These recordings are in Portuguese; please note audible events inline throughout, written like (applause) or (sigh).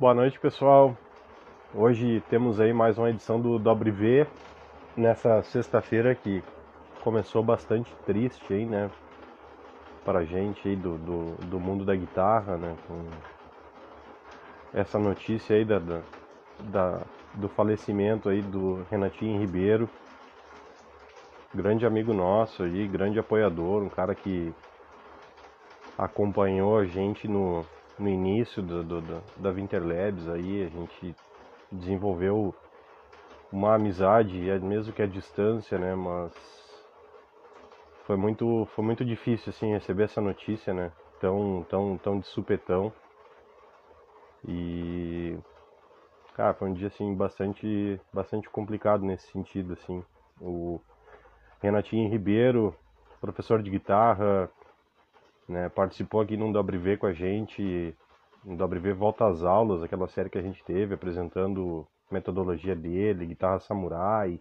Boa noite, pessoal. Hoje temos aí mais uma edição do Dobre V nessa sexta-feira que começou bastante triste aí, né? Para a gente aí do, do, do, mundo da guitarra, né? Com essa notícia aí da, da, da, do falecimento aí do Renatinho Ribeiro, grande amigo nosso aí, grande apoiador, um cara que acompanhou a gente no, no início do, do, do, da Winter Labs aí, a gente desenvolveu uma amizade, mesmo que a distância, né, mas foi muito, foi muito difícil, assim, receber essa notícia, né, tão, tão, tão de supetão, e, cara, foi um dia, assim, bastante, bastante complicado nesse sentido, assim, o Renatinho Ribeiro, professor de guitarra, né, participou aqui num WV com a gente, no WV Volta às Aulas, aquela série que a gente teve, apresentando metodologia dele, guitarra samurai,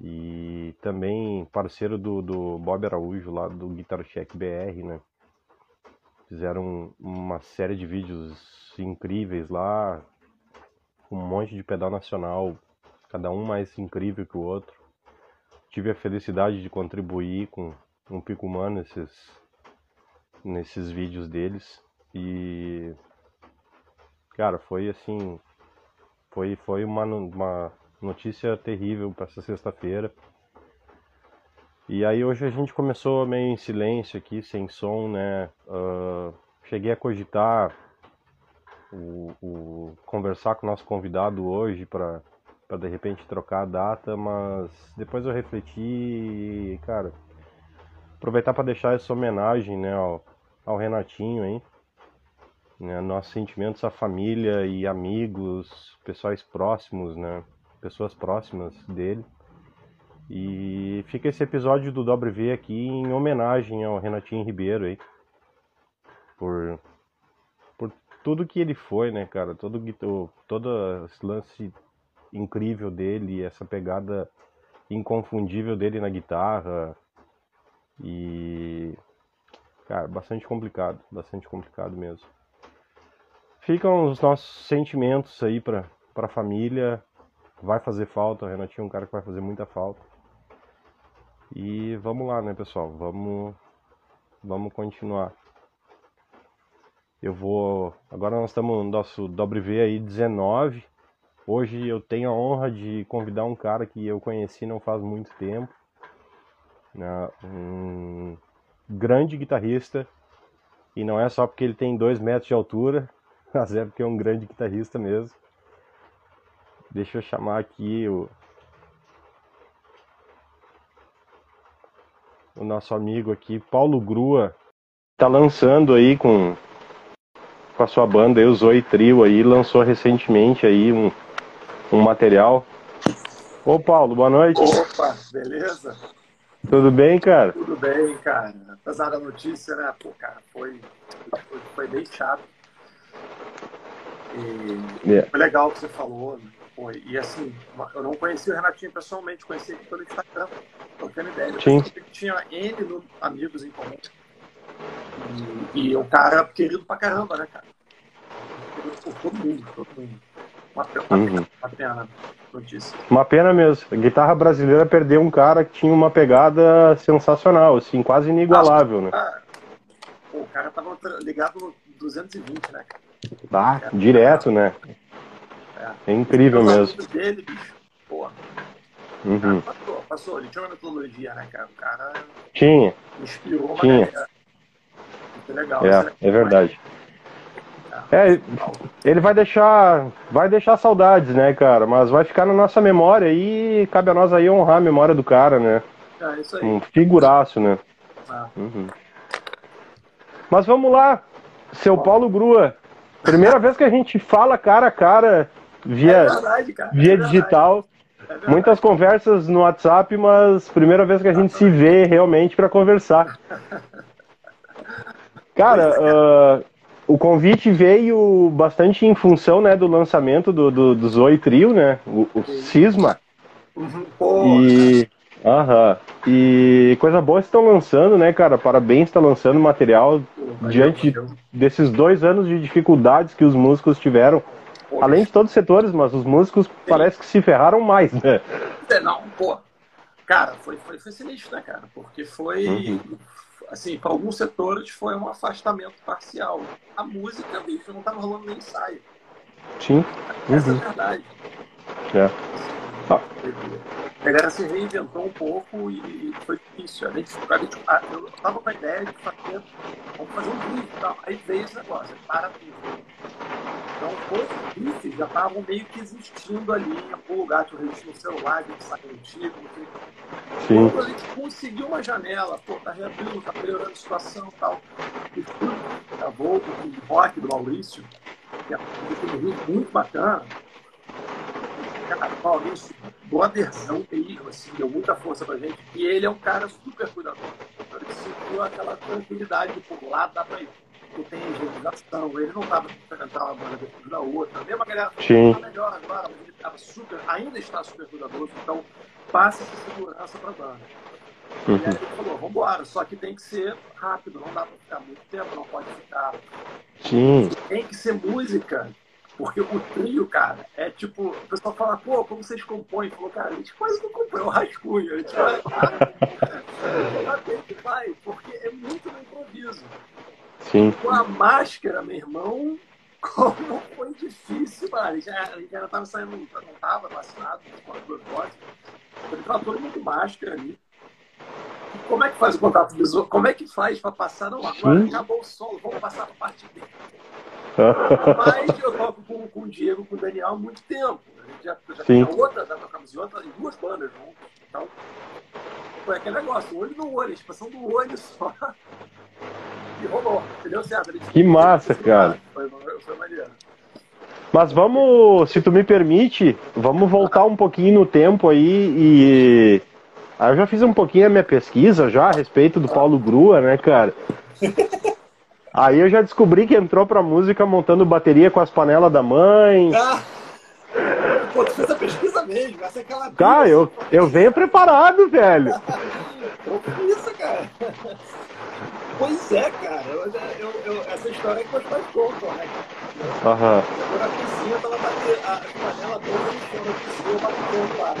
e também parceiro do, do Bob Araújo lá do Guitar Check BR, né? Fizeram uma série de vídeos incríveis lá, um monte de pedal nacional, cada um mais incrível que o outro. Tive a felicidade de contribuir com um Pico Mano nesses nesses vídeos deles e cara, foi assim, foi foi uma, uma notícia terrível para essa sexta-feira. E aí hoje a gente começou meio em silêncio aqui, sem som, né? Uh, cheguei a cogitar o, o, conversar com o nosso convidado hoje para para de repente trocar a data, mas depois eu refleti cara, aproveitar para deixar essa homenagem, né, ao, ao Renatinho, hein? Né, nossos sentimentos à família e amigos, pessoais próximos, né? Pessoas próximas dele. E fica esse episódio do Dobre V aqui em homenagem ao Renatinho Ribeiro aí. Por, por tudo que ele foi, né, cara? Todo, todo esse lance incrível dele, essa pegada inconfundível dele na guitarra. E Cara, bastante complicado, bastante complicado mesmo. Ficam os nossos sentimentos aí pra, pra família. Vai fazer falta, o Renatinho é um cara que vai fazer muita falta. E vamos lá, né, pessoal? Vamos, vamos continuar. Eu vou. Agora nós estamos no nosso WV aí 19. Hoje eu tenho a honra de convidar um cara que eu conheci não faz muito tempo. Né? Um grande guitarrista. E não é só porque ele tem dois metros de altura, (laughs) mas é porque é um grande guitarrista mesmo. Deixa eu chamar aqui o, o nosso amigo aqui, Paulo Grua. Tá lançando aí com, com a sua banda, aí, o Zoe Trio aí, lançou recentemente aí um, um material. Ô Paulo, boa noite. Opa, beleza? Tudo bem, cara? Tudo bem, cara. Apesar da notícia, né? Pô, cara, foi, foi, foi bem chato. E yeah. Foi legal o que você falou. Né? Pô, e assim, eu não conhecia o Renatinho pessoalmente, conheci ele pelo Instagram, trocando ideia. Sim. Tinha N amigos em comum. E, e o cara querido pra caramba, né, cara? Querido por todo mundo, todo mundo. Uma, uma, uhum. uma pena notícia. Uma pena mesmo. A guitarra brasileira perdeu um cara que tinha uma pegada sensacional, assim, quase inigualável, né? Pô, o cara tava ligado no 220, né? Ah, é, direto, né? É, é incrível mesmo. Dele, bicho. Porra. Uhum. Passou, passou, ele tinha uma metodologia, né, cara? O cara tinha. inspirou uma tinha. Muito legal. É, é verdade. É, ele vai deixar, vai deixar saudades, né, cara? Mas vai ficar na nossa memória e cabe a nós aí honrar a memória do cara, né? É isso aí. Um figuraço, né? Ah. Uhum. Mas vamos lá, seu Paulo Grua. Primeira vez que a gente fala cara a cara via, é verdade, via é digital. É Muitas conversas no WhatsApp, mas primeira vez que a gente se vê realmente para conversar. (laughs) Cara, uh, o convite veio bastante em função né, do lançamento do, do, do Zoe Trio, né? O, o Cisma. Uhum, e. Aham. E coisa boa estão lançando, né, cara? Parabéns, está lançando material diante desses dois anos de dificuldades que os músicos tiveram, além de todos os setores, mas os músicos sim. parece que se ferraram mais, né? É, não, pô, cara, foi, foi, foi sinistro, né, cara? Porque foi, uhum. Assim, para alguns setores foi um afastamento parcial. A música, bicho, não tava rolando nem ensaio. Sim. Essa uhum. é a verdade. É. Ah. A galera se reinventou um pouco e foi difícil. A gente, a gente, eu estava com a ideia de fazer, vamos fazer um brief e tal. Aí veio esse negócio, para tudo. Então, os briefs já estavam meio que existindo ali em algum lugar, tinha o registro no celular, a gente saiu antigo. Quando a gente conseguiu uma janela, pô, tá reabrindo, tá melhorando a situação e tal. E tudo, gravou o rock do Maurício, que é um muito bacana cara, Maurício, brotherzão mesmo, assim, deu muita força pra gente. E ele é um cara super cuidador. Então ele sentiu aquela tranquilidade de, por lá dá pra ir. Porque tem higienização, ele não tava tentando entrar uma banda depois da outra. A mesma galera Sim. tá melhor agora, mas ele tava super, ainda está super cuidadoso, então passa essa segurança pra banda. Uhum. E aí ele falou, vambora, só que tem que ser rápido, não dá pra ficar muito tempo, não pode ficar. Sim. Tem que ser música porque o trio, cara, é tipo, o pessoal fala, pô, como vocês compõem? Falou, cara, a gente quase não compõe, é o rascunho. A gente vai, cara, (laughs) tem que vai, porque é muito no improviso. Sim. Com a máscara, meu irmão, como foi difícil, mano. A gente, a gente ainda tava saindo, não tava vacinado, com as duas doses. Ele tava todo mundo máscara ali. Como é que faz o contato visual? Como é que faz para passar? Não, agora Sim. acabou o solo, vamos passar para a parte dele. (laughs) Mas eu toco com, com o Diego, com o Daniel há muito tempo. A gente já, já tinha outra, já tocamos em, outra, em duas bandas juntos. Então, foi aquele negócio, olho no olho, a expressão do olho só. E rolou, deu certo. Que massa, cara. Foi, foi maneiro. Mas vamos, se tu me permite, vamos voltar um pouquinho no tempo aí e. Aí eu já fiz um pouquinho a minha pesquisa já a respeito do Paulo Grua, né, cara? (laughs) Aí eu já descobri que entrou pra música montando bateria com as panelas da mãe. Ah, pô, tu fez a pesquisa mesmo, essa é aquela. Cara, eu, eu venho preparado, velho. (laughs) isso, cara. Pois é, cara. Eu, eu, eu, essa história é que meus pais contam, né? Aham. Eu na piscina, tava batendo a panela toda no chão da piscina, eu batendo lá.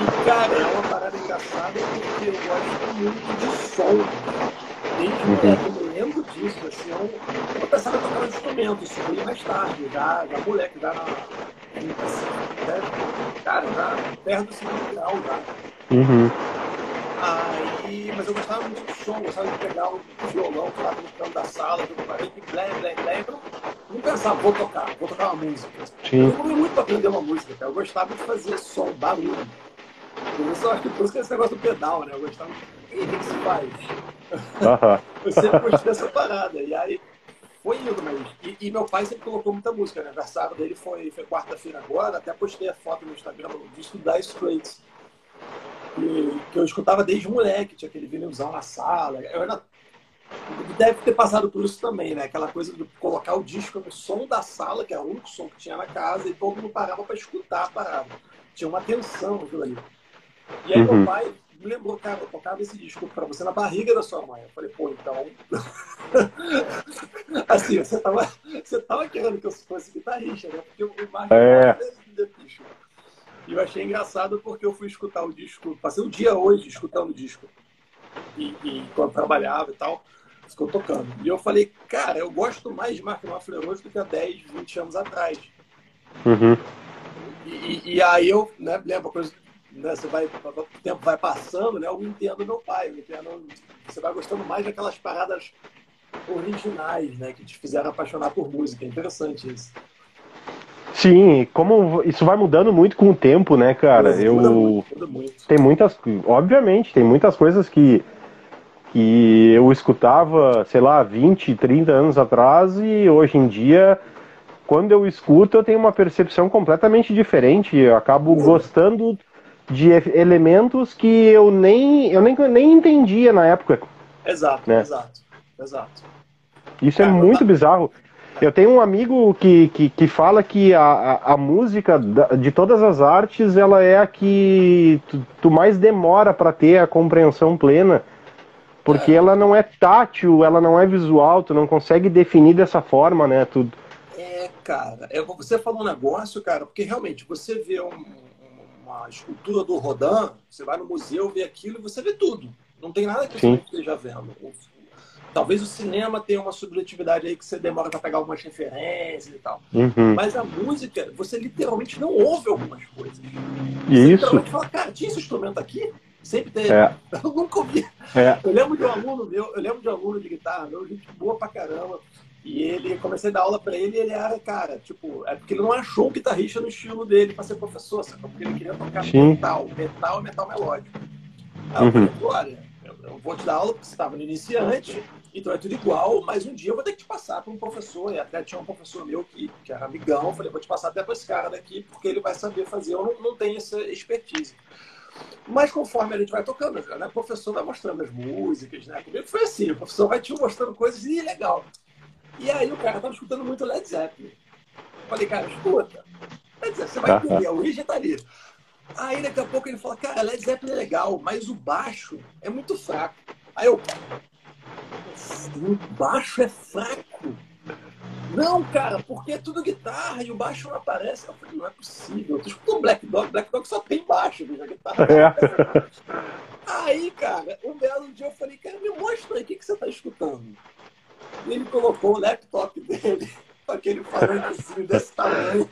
E, cara, é uma parada engraçada porque eu gosto muito de som. Desde moleque, eu me lembro disso, assim, eu, eu pensava em tocar um instrumento, isso veio mais tarde, já, já moleque, já na. Né? Cara, já perto do segundo grau já. Uhum. Aí, mas eu gostava muito do som, gostava de pegar o violão que lá no canto da sala, tudo para mim, blé, blé, blé. Eu não pensava, vou tocar, vou tocar uma música. Sim. Eu demorei muito para aprender uma música, cara. Eu gostava de fazer som, barulho. Por isso eu acho que por isso que é esse negócio do pedal, né? Eu gostava. E o que, que se faz? Uhum. (laughs) eu sempre gostei dessa parada. E aí foi indo, mas. E, e, meu pai sempre colocou muita música. O né? aniversário dele foi, foi quarta-feira agora, até postei a foto no Instagram do disco da Straits. Que, que eu escutava desde moleque, tinha aquele vinilzão na sala. Eu ainda deve ter passado por isso também, né? Aquela coisa de colocar o disco no som da sala, que é o único som que tinha na casa, e todo mundo parava para escutar a parada. Tinha uma tensão aquilo ali. E aí uhum. meu pai me lembrou, cara, eu tocava esse disco pra você na barriga da sua mãe. Eu falei, pô, então. (laughs) assim, você tava, você tava querendo que eu fosse guitarrista, né? Porque eu imaginava é. bicho. E eu achei engraçado porque eu fui escutar o disco, passei o dia hoje escutando o disco. E, e quando trabalhava e tal, ficou tocando. E eu falei, cara, eu gosto mais de Mark Knopfler hoje do que há 10, 20 anos atrás. Uhum. E, e, aí eu né, lembro coisa né, você vai, o tempo vai passando, né, eu entendo meu pai, eu entendo, você vai gostando mais daquelas paradas originais, né, que te fizeram apaixonar por música. É interessante isso. Sim, como isso vai mudando muito com o tempo, né, cara? Muda eu muito, muda muito. tem muitas, obviamente, tem muitas coisas que que eu escutava, sei lá, 20, 30 anos atrás e hoje em dia quando eu escuto, eu tenho uma percepção completamente diferente. Eu acabo gostando de elementos que eu nem, eu nem, nem entendia na época. Exato, né? exato, exato. Isso é, é muito tá... bizarro. Eu tenho um amigo que, que, que fala que a, a, música de todas as artes ela é a que tu, tu mais demora para ter a compreensão plena, porque é. ela não é tátil, ela não é visual, tu não consegue definir dessa forma, né, tudo. É, cara, é, você falou um negócio, cara, porque realmente você vê um, uma escultura do Rodin, você vai no museu, vê aquilo e você vê tudo. Não tem nada que você não esteja vendo. Talvez o cinema tenha uma subjetividade aí que você demora para pegar algumas referências e tal. Uhum. Mas a música, você literalmente não ouve algumas coisas. Você Isso. literalmente fala, cara, tinha esse instrumento aqui? Sempre teve. É. (laughs) Eu nunca ouvi. É. Eu lembro de um aluno meu, eu lembro de um aluno de guitarra meu, gente boa pra caramba. E ele, comecei a dar aula para ele e ele era, cara, tipo, é porque ele não achou um guitarrista no estilo dele para ser professor, sabe? Porque ele queria tocar Sim. metal, metal e metal melódico. Aí eu falei, olha, eu, eu vou te dar aula porque você estava no iniciante, então é tudo igual, mas um dia eu vou ter que te passar para um professor, e até tinha um professor meu que, que era amigão, eu falei, vou te passar até para esse cara daqui, porque ele vai saber fazer, eu não, não tenho essa expertise. Mas conforme a gente vai tocando, né, o professor vai mostrando as músicas, né? Comigo foi assim, o professor vai te mostrando coisas e legal. E aí o cara tava escutando muito Led Zeppelin. Falei, cara, escuta. Led Zeppelin, você vai entender, a origem tá ali. Aí daqui a pouco ele fala, cara, Led Zeppelin é legal, mas o baixo é muito fraco. Aí eu, o baixo é fraco? Não, cara, porque é tudo guitarra e o baixo não aparece. Eu falei, não é possível. Tu escutou um Black Dog, Black Dog só tem baixo, a guitarra. É. Aí, cara, um belo dia eu falei, cara, me mostra aí o que, que você tá escutando. E ele colocou o laptop dele (laughs) com aquele falantezinho desse tamanho.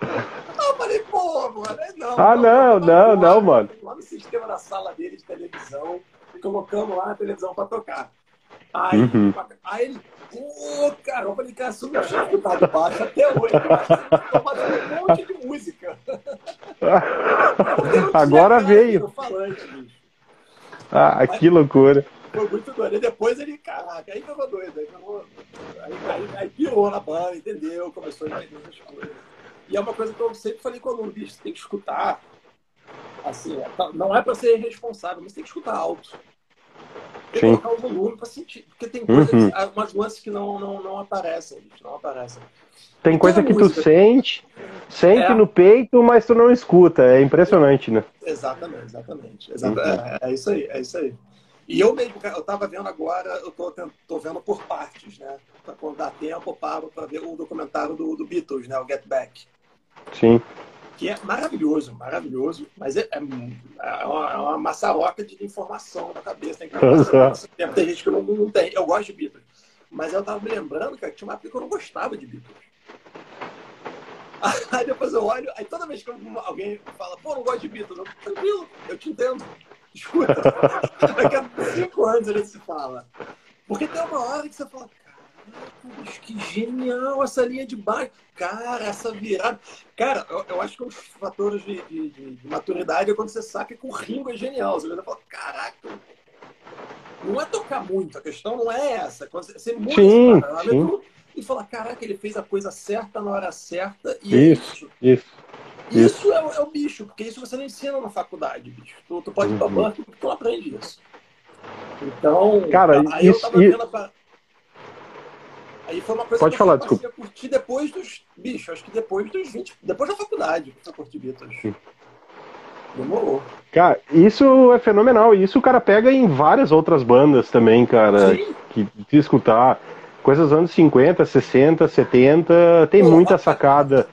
Eu falei, pô, mano, é não. Ah, não, não, não, mano. Lá no sistema da sala dele de televisão, e colocamos lá na televisão pra tocar. Aí, uhum. aí ele, pô, cara, eu falei, cara, não tinha escutado baixo até hoje. Tá fazendo um monte de música. Agora veio. Ah, que loucura. Foi muito doido. E depois ele, caraca, aí tava doido. Aí, tava, aí, aí, aí pirou na banda, entendeu? Começou a entender essas coisas. E é uma coisa que eu sempre falei com o aluno, bicho, você tem que escutar. Assim, é, tá, não é para ser responsável, mas tem que escutar alto. Tem que colocar o volume para sentir. Porque tem coisas, uhum. umas nuances que não, não, não aparecem, bicho, não aparecem. Tem coisa que música. tu sente, sente é. no peito, mas tu não escuta. É impressionante, né? Exatamente, exatamente. exatamente. Uhum. É, é, isso aí, é isso aí. E eu mesmo, eu tava vendo agora, eu tô, tô vendo por partes, né? Quando dá tempo, eu paro para ver o documentário do, do Beatles, né? O Get Back. Sim. Que é maravilhoso, maravilhoso, mas é, é, é, uma, é uma maçaroca de informação na cabeça. Tem, que tempo. tem gente que não, não tem. Eu gosto de Beatles. Mas eu tava me lembrando, cara, que tinha uma época que eu não gostava de Beatles. (laughs) Aí depois eu olho, aí toda vez que alguém fala, pô, não gosto de Beatles, eu, tranquilo, eu te entendo. Escuta, (laughs) daqui a cinco anos ele se fala. Porque tem uma hora que você fala, que genial essa linha de baixo. Cara, essa virada. Cara, eu, eu acho que um dos fatores de, de, de, maturidade é quando você saca que o Ringo é genial. Você fala, caraca, não é tocar muito, a questão não é essa. Quando você, você muda sim, sim. e fala, caraca, ele fez a coisa certa na hora certa. E isso, é isso. isso. Isso é, é, o bicho, porque isso você não ensina na faculdade, bicho. Tu, tu pode ir pra uhum. banco porque tu aprende isso. Então, Cara, aí isso, eu tava vendo pra... Aí foi uma coisa pode que falar, eu desculpa. curtir depois dos. Bicho, acho que depois dos 20. Depois da faculdade eu curti Beatles. Demorou. Cara, isso é fenomenal. E isso o cara pega em várias outras bandas também, cara. Sim. Que, que escutar. Coisas dos anos 50, 60, 70. Tem Pô, muita sacada.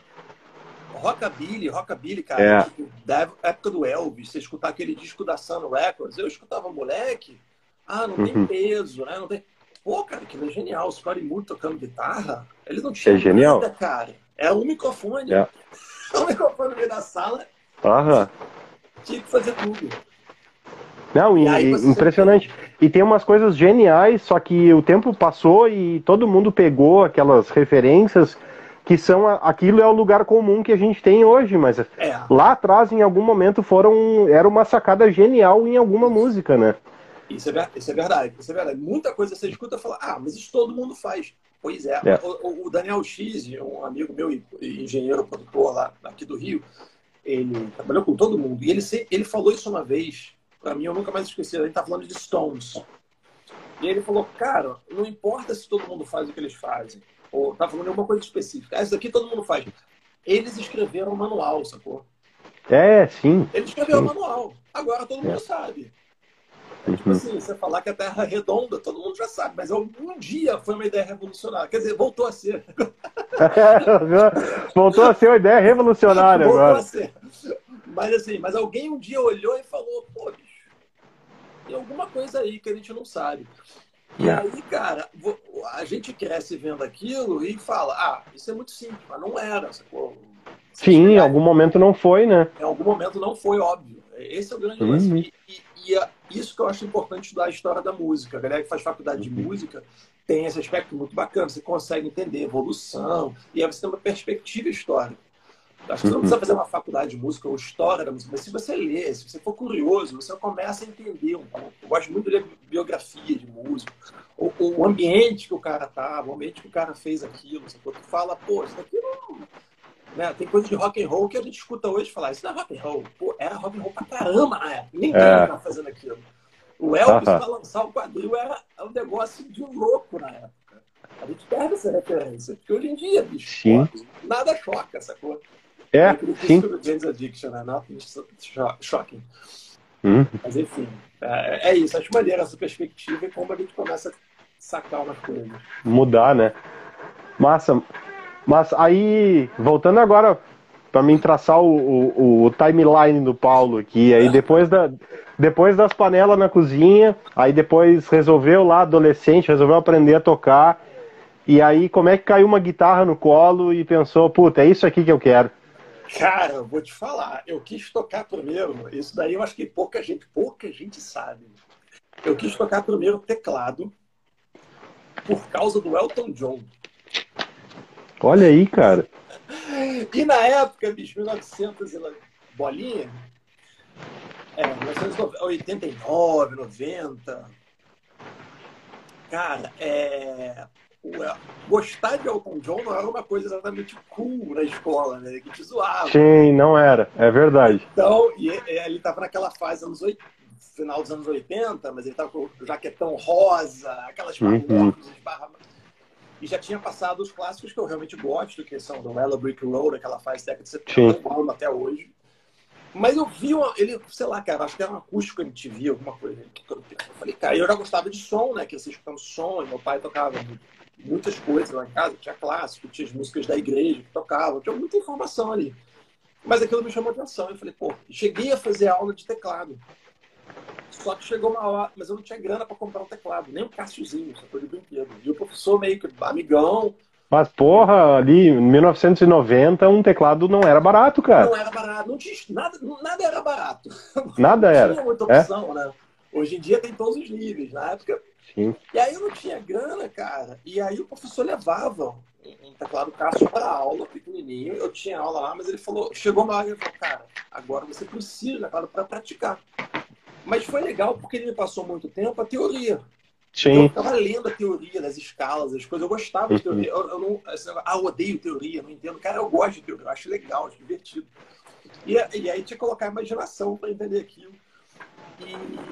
Rockabilly, Rockabilly, cara, é. Tipo, da época do Elvis, você escutar aquele disco da Sun Records, eu escutava moleque, ah, não tem uhum. peso, né? Não tem... Pô, cara, aquilo é genial. O Scotty Moore tocando guitarra, ele não tinha é genial. nada, cara. É um microfone. É. (laughs) um microfone no meio da sala. Aham. Tinha que fazer tudo. Não, e, e impressionante. E tem umas coisas geniais, só que o tempo passou e todo mundo pegou aquelas referências que são aquilo é o lugar comum que a gente tem hoje, mas é. lá atrás em algum momento foram era uma sacada genial em alguma música, né? Isso é, isso é verdade, isso é verdade. Muita coisa você escuta e fala, ah, mas isso todo mundo faz. Pois é. é. O, o, Daniel X, um amigo meu, engenheiro produtor lá aqui do Rio, ele trabalhou com todo mundo e ele ele falou isso uma vez. Para mim, eu nunca mais esqueci. A gente tá falando de Stones. E ele falou, cara, não importa se todo mundo faz o que eles fazem ou tá falando de alguma coisa específica. Ah, isso aqui todo mundo faz. Eles escreveram o manual, sacou? É, sim. Eles escreveram o manual. Agora todo mundo é. sabe. É tipo uhum. assim, você falar que a Terra é redonda, todo mundo já sabe, mas algum dia foi uma ideia revolucionária. Quer dizer, voltou a ser. (laughs) voltou a ser uma ideia revolucionária voltou agora. A ser. Mas assim, mas alguém um dia olhou e falou, pô, bicho, tem alguma coisa aí que a gente não sabe. E é. aí, cara, a gente cresce vendo aquilo e fala, ah, isso é muito simples, mas não era. Sim, em algum momento não foi, né? Em algum momento não foi, óbvio. Esse é o grande lance. Uhum. E, e, e, é isso que eu acho importante estudar a história da música. A galera que faz faculdade de uhum. música tem esse aspecto muito bacana. Você consegue entender evolução e aí você tem uma perspectiva histórica. Acho que você não precisa fazer uma faculdade de música ou história da música, mas se você ler, se você for curioso, você começa a entender um pouco. Eu gosto muito de ler biografia de músico, o, o ambiente que o cara estava, o ambiente que o cara fez aquilo. Você fala, pô, isso daqui não né? Tem coisa de rock and roll que a gente escuta hoje falar, isso não é rock and roll. Pô, era rock and roll pra caramba na época. Ninguém é. tava fazendo aquilo. O Elvis, uh -huh. pra lançar o quadril, era um negócio de louco na época. A gente perde essa referência. Porque hoje em dia, bicho, sim. nada choca, sacou? É, sim. James Addiction, né? Nothing shocking. Hum. Mas enfim, é, é, isso. Acho maneiro essa perspectiva e como a gente começa a sacar umas coisas. Mudar, né? Massa. Mas aí, voltando agora para mim traçar o, o, o, timeline do Paulo aqui, aí depois, da, depois das panelas na cozinha, aí depois resolveu lá, adolescente, resolveu aprender a tocar, e aí como é que caiu uma guitarra no colo e pensou, puta, é isso aqui que eu quero? Cara, vou te falar, eu quis tocar primeiro, isso daí eu acho que pouca gente, pouca gente sabe. Eu quis tocar primeiro teclado por causa do Elton John. Olha aí, cara. E na época, bicho, 1900 e bolinha, é, 1989, 90, cara, é, gostar de Elton John não era uma coisa exatamente cool na escola, né? Que te zoava. Sim, não era, é verdade. Então, e, ele estava naquela fase anos 80, final dos anos 80, mas ele estava com o jaquetão rosa, aquelas uhum. barras e já tinha passado os clássicos que eu realmente gosto, que são do Ella Brick Road, aquela fase década de 70, eu amo até hoje. Mas eu vi uma, ele, sei lá, cara, acho que era um acústico MTV, alguma coisa. Eu falei, cara, eu já gostava de som, né? Que eu escutando som, meu pai tocava muitas coisas lá em casa, tinha clássico, tinha as músicas da igreja que tocavam, tinha muita informação ali. Mas aquilo me chamou atenção. Eu falei, pô, cheguei a fazer aula de teclado. Só que chegou uma hora, mas eu não tinha grana para comprar um teclado, nem um Cassiozinho, só foi de brinquedo. E o professor meio que amigão. Mas, porra, ali em 1990 um teclado não era barato, cara. Não era barato, não tinha, nada, nada era barato. (laughs) Nada era. Não tinha muita opção, é? né? Hoje em dia tem todos os níveis. Na época. Sim. E aí eu não tinha grana, cara. E aí o professor levava um teclado Cássio para aula, pequenininho. Eu tinha aula lá, mas ele falou, chegou uma hora e falou, cara, agora você precisa de teclado para praticar. Mas foi legal porque ele me passou muito tempo a teoria. Sim. Eu ficava lendo a teoria das escalas, as coisas. Eu gostava de teoria. Eu, eu não, assim, ah, eu odeio teoria, não entendo. Cara, eu gosto de teoria, eu acho legal, acho divertido. E, e aí tinha que colocar a imaginação para entender aquilo.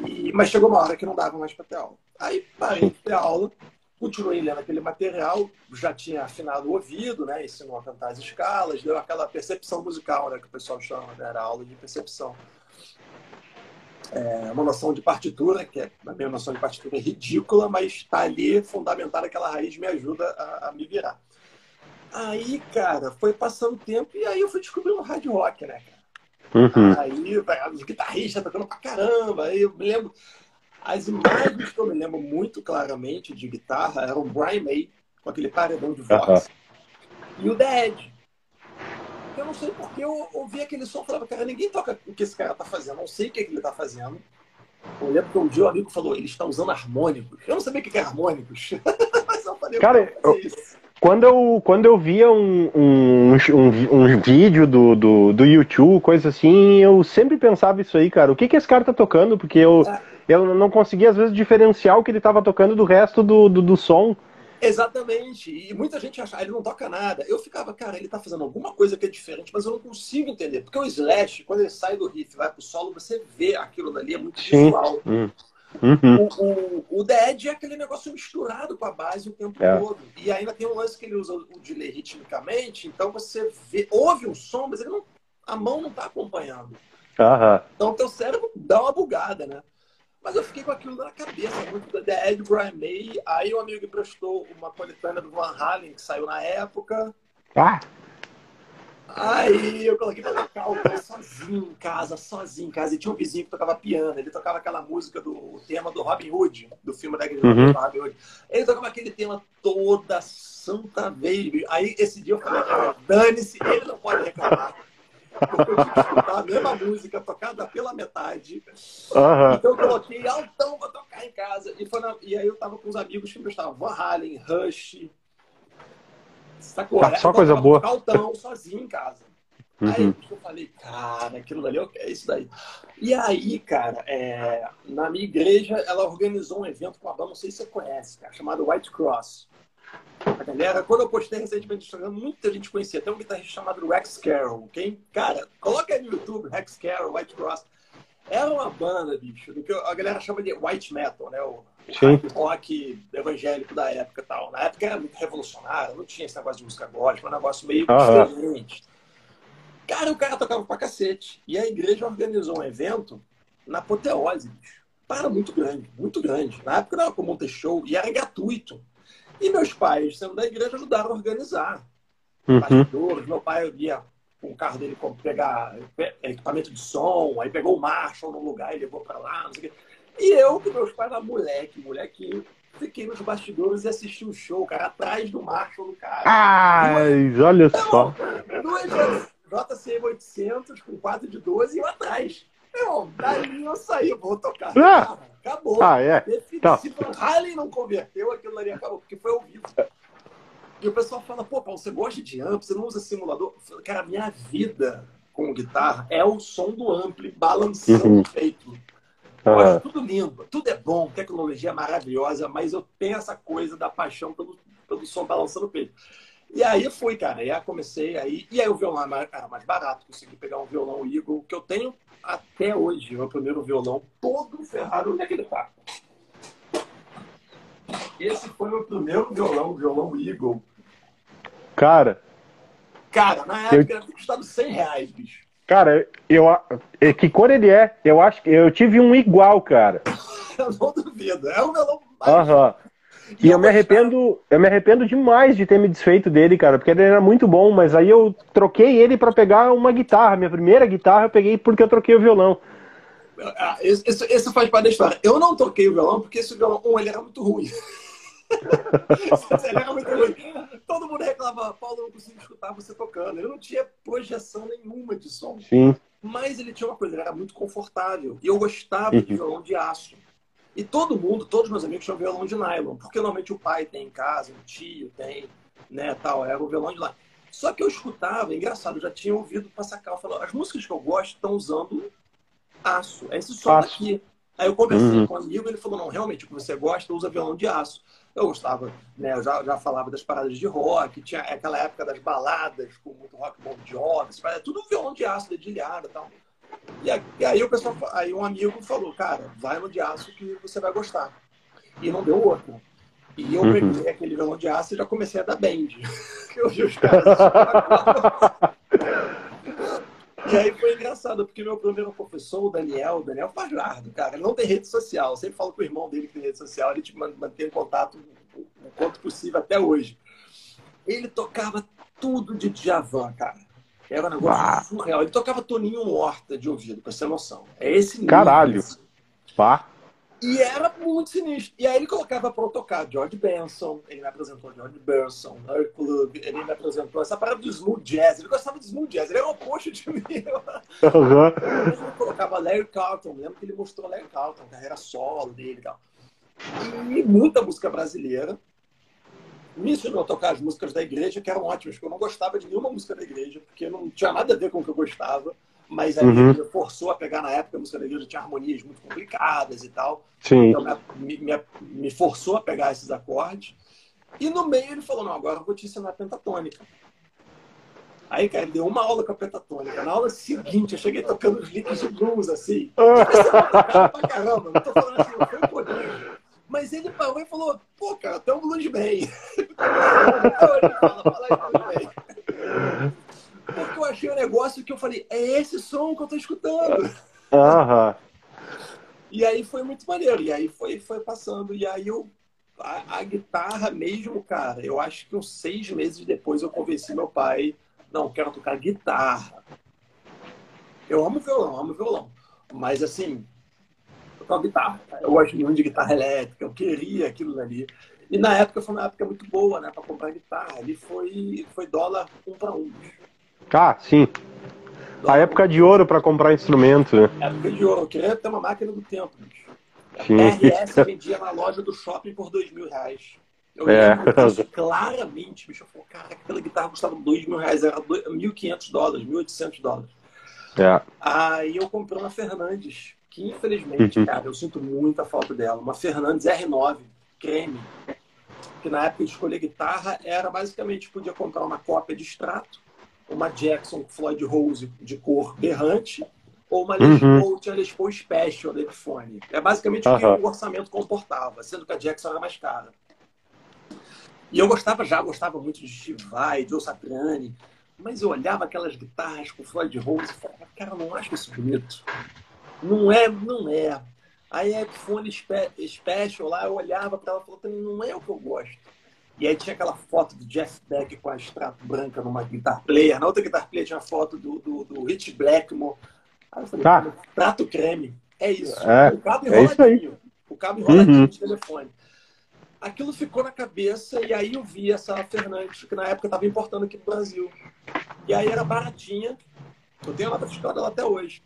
E, mas chegou uma hora que não dava mais para ter aula. Aí parei de ter aula, continuei lendo aquele material, já tinha afinado o ouvido, né? Ensinou a cantar as escalas, deu aquela percepção musical, né? Que o pessoal chama, né? Era aula de percepção é, uma noção de partitura, que é, a minha noção de partitura é ridícula, mas está ali fundamentada aquela raiz me ajuda a, a, me virar. Aí, cara, foi passando o tempo e aí eu fui descobrindo hard rock, né, cara? Uhum. Aí, os guitarristas tocando pra caramba. Aí eu me lembro. As imagens que eu me lembro muito claramente de guitarra eram o Brian May, com aquele paredão de voz, uhum. e o Dead eu não sei porque eu ouvi aquele som e falava, cara, ninguém toca o que esse cara tá fazendo, não sei o que, é que ele tá fazendo. Eu lembro que um dia o amigo falou, ele está usando harmônicos. Eu não sabia o que é harmônicos. (laughs) Mas eu falei, cara, eu, quando eu, quando eu via um, um, um, um, vídeo do, do, do YouTube, coisa assim, eu sempre pensava isso aí, cara. O que, que esse cara tá tocando? Porque eu, é. eu não conseguia, às vezes, diferenciar o que ele tava tocando do resto do, do, do som. Exatamente. E muita gente acha, ah, ele não toca nada. Eu ficava, cara, ele tá fazendo alguma coisa que é diferente, mas eu não consigo entender. Porque o Slash, quando ele sai do riff e vai pro solo, você vê aquilo dali, é muito Sim. visual. Hum. Uhum. O, o, o Dead é aquele negócio misturado com a base o tempo é. todo. E ainda tem um lance que ele usa o delay ritmicamente, então você vê, ouve um som, mas não, a mão não tá acompanhando. Uhum. Então teu cérebro dá uma bugada, né? Mas eu fiquei com aquilo na cabeça, muito da Ed Brian May. Aí um amigo emprestou uma coletânea do Van Halen, que saiu na época. Ah! Aí eu coloquei pra tocar o cara sozinho em casa, sozinho em casa. E tinha um vizinho que tocava piano. Ele tocava aquela música do tema do Robin Hood, do filme da igreja Uhum. do Robin Hood. Ele tocava aquele tema toda santa vez. Aí esse dia eu falei, cara, dane-se, ele não pode reclamar. Porque eu tinha que escutar a mesma música tocada pela metade. Aham. Então eu coloquei altão pra tocar em casa. E, na- e aí eu tava com os amigos que gostavam. Van Halen, Rush. Sacou? Ah, só coisa boa. Altão, sozinho em casa. Aí Uhum. eu falei, cara, aquilo dali é isso daí. E aí, cara, é, na minha igreja, ela organizou um evento com a banda, não sei se você conhece, cara, chamado White Cross. A galera, quando eu postei recentemente no Instagram, muita gente conhecia. Tem um guitarrista chamado Rex Carroll. Quem, cara, coloca aí no YouTube, Rex Carroll, White Cross. Era uma banda, bicho, do que a galera chama de white metal, né? O Sim. rock evangélico da época e tal. Na época era muito revolucionário, não tinha esse negócio de música gótica, um negócio meio diferente. Cara, o cara tocava pra cacete. E a igreja organizou um evento na apoteose, bicho. Para muito grande, muito grande. Na época não era comum ter show e era gratuito. E meus pais, sendo da igreja, ajudaram a organizar. Uhum. Bastidores, meu pai ia com o carro dele pegar equipamento de som, aí pegou o Marshall no lugar e levou pra lá, não sei o quê. E eu, que meus pais eram moleque, molequinho, fiquei nos bastidores e assisti o show, cara, atrás do Marshall do cara. Ai, olha só. Duas JCM 800 com 4 de 12 e eu atrás. Meu, daí eu saí, vou tocar. Ah! Acabou. Ah, é. Definido. Tá. Se Van Halen não converteu, aquilo ali acabou, porque foi ao vivo. E o pessoal fala, pô, Paulo, você gosta de amp, você não usa simulador? Eu falo, Cara, minha vida com guitarra é o som do ampli balançando Uhum. o peito. Eu Aham. acho tudo lindo, tudo é bom, tecnologia maravilhosa, mas eu tenho essa coisa da paixão pelo, pelo som balançando o peito. E aí fui, cara, e aí comecei aí, e aí o violão era mais barato, consegui pegar um violão Eagle, que eu tenho até hoje, o meu primeiro violão, todo ferrado, onde é que ele tá? Esse foi meu primeiro violão, violão Eagle. Cara, Cara, na época era custado 100 reais, bicho. cara, eu é, que cor ele é? Eu acho que eu tive um igual, cara. (laughs) Eu não duvido, é o violão mais... Aham. E eu me arrependo, eu me arrependo demais de ter me desfeito dele, cara, porque ele era muito bom, mas aí eu troquei ele pra pegar uma guitarra. Minha primeira guitarra eu peguei porque eu troquei o violão. Ah, Esse, esse- esse faz parte da história. Eu não toquei o violão porque esse violão, um, ele era muito ruim. (laughs) ele era muito ruim. Todo mundo reclamava, Paulo, eu não consigo escutar você tocando. Ele não tinha projeção nenhuma de som. Sim. Mas ele tinha uma coisa, ele era muito confortável. E eu gostava de Uhum. violão de aço. E todo mundo, todos meus amigos tinham violão de nylon. Porque normalmente o pai tem em casa, o tio tem, né, tal. Era o violão de nylon. Só que eu escutava, engraçado, eu já tinha ouvido pra sacar. Eu falava, as músicas que eu gosto estão usando aço. É esse som Aço. aqui. Aí eu conversei Uhum. com um amigo, ele falou, não, realmente, o que você gosta, usa violão de aço. Eu gostava, né? Eu já, já falava das paradas de rock, tinha aquela época das baladas com muito rock bom jobs, tudo violão de aço, dedilhado e tal. E aí, o pessoal, aí um amigo falou, cara, vai no de aço que você vai gostar. E não deu outro. E eu Uhum. peguei aquele violão de aço e já comecei a dar band. (laughs) eu vi os caras. E aí foi engraçado, porque meu primeiro professor, o Daniel, o Daniel Fajardo, cara, ele não tem rede social. Eu sempre falo com o irmão dele que tem rede social, ele te man- mantém contato o o quanto possível até hoje. Ele tocava tudo de Djavan, cara. Era um negócio surreal. Ele tocava Toninho Horta de ouvido, pra você ter noção. É esse nível. Caralho. Pá. E era muito sinistro. E aí ele colocava pra eu tocar George Benson, ele me apresentou George Benson, Nerd Club, ele me apresentou essa parada do smooth jazz. Ele gostava de smooth jazz, ele era um oposto de (laughs) mim. Aham. Ele colocava Larry Carlton, lembro que ele mostrou Larry Carlton, carreira solo dele e tal. E muita música brasileira. Me ensinou a tocar as músicas da igreja, que eram ótimas, porque eu não gostava de nenhuma música da igreja, porque não tinha nada a ver com o que eu gostava. Mas aí Uhum. ele forçou a pegar na época, a música da igreja tinha harmonias muito complicadas e tal. Sim. Então me, me, me forçou a pegar esses acordes. E no meio ele falou: Não, agora eu vou te ensinar a pentatônica. Aí, cara, ele deu uma aula com a pentatônica. Na aula seguinte, eu cheguei tocando os licks de blues, assim. Cara, pra caramba, não tô falando assim, não foi um. Mas ele parou e falou: Pô, cara, tem um aí, bluesman. Porque eu achei um negócio que eu falei: É esse som que eu tô escutando. Aham. E aí foi muito maneiro. E aí foi, foi passando. E aí eu. A, a, guitarra mesmo, cara, eu acho que uns seis meses depois eu convenci meu pai. Não, quero tocar guitarra. Eu amo violão, amo violão. Mas assim, tocar guitarra. Eu gosto muito de guitarra elétrica, eu queria aquilo ali. E na época foi uma época muito boa, né, para comprar guitarra. Ali foi, foi dólar um para um. Ah, sim. A época de ouro para comprar instrumento, né? Época de ouro. Eu queria ter uma máquina do tempo, bicho. A RS vendia na loja do shopping por dois mil reais. Eu é. lembro claramente, bicho. Eu falei, cara, aquela guitarra custava dois mil reais, era 1.500 dólares, 1.800 dólares. É. Aí eu comprei uma Fernandes, que infelizmente, uhum. cara, eu sinto muita falta dela. Uma Fernandes R9, creme. Que na época de escolher guitarra era basicamente, podia comprar uma cópia de extrato uma Jackson Floyd Rose de cor berrante ou uma Les uhum. Paul, tinha Les Paul Special da Epiphone. É basicamente o que o orçamento comportava, sendo que a Jackson era mais cara. E eu gostava já, gostava muito de Steve Vai, Joe Satriani, mas eu olhava aquelas guitarras com Floyd Rose e falava, cara, não acho isso bonito. Não é, não é. Aí a Epiphone Special lá, eu olhava para ela e falava, não é o que eu gosto. E aí tinha aquela foto do Jeff Beck com a extrato branca numa guitar player. Na outra guitar player tinha a foto do, do, do Rich Blackmore. Aí eu falei, tá. prato creme. É isso. É, o cabo enroladinho. É o cabo enroladinho uhum. de telefone. Aquilo ficou na cabeça e aí eu vi essa Fernandes, que na época estava importando aqui no Brasil. E aí era baratinha. Eu tenho a nota fiscal dela até hoje.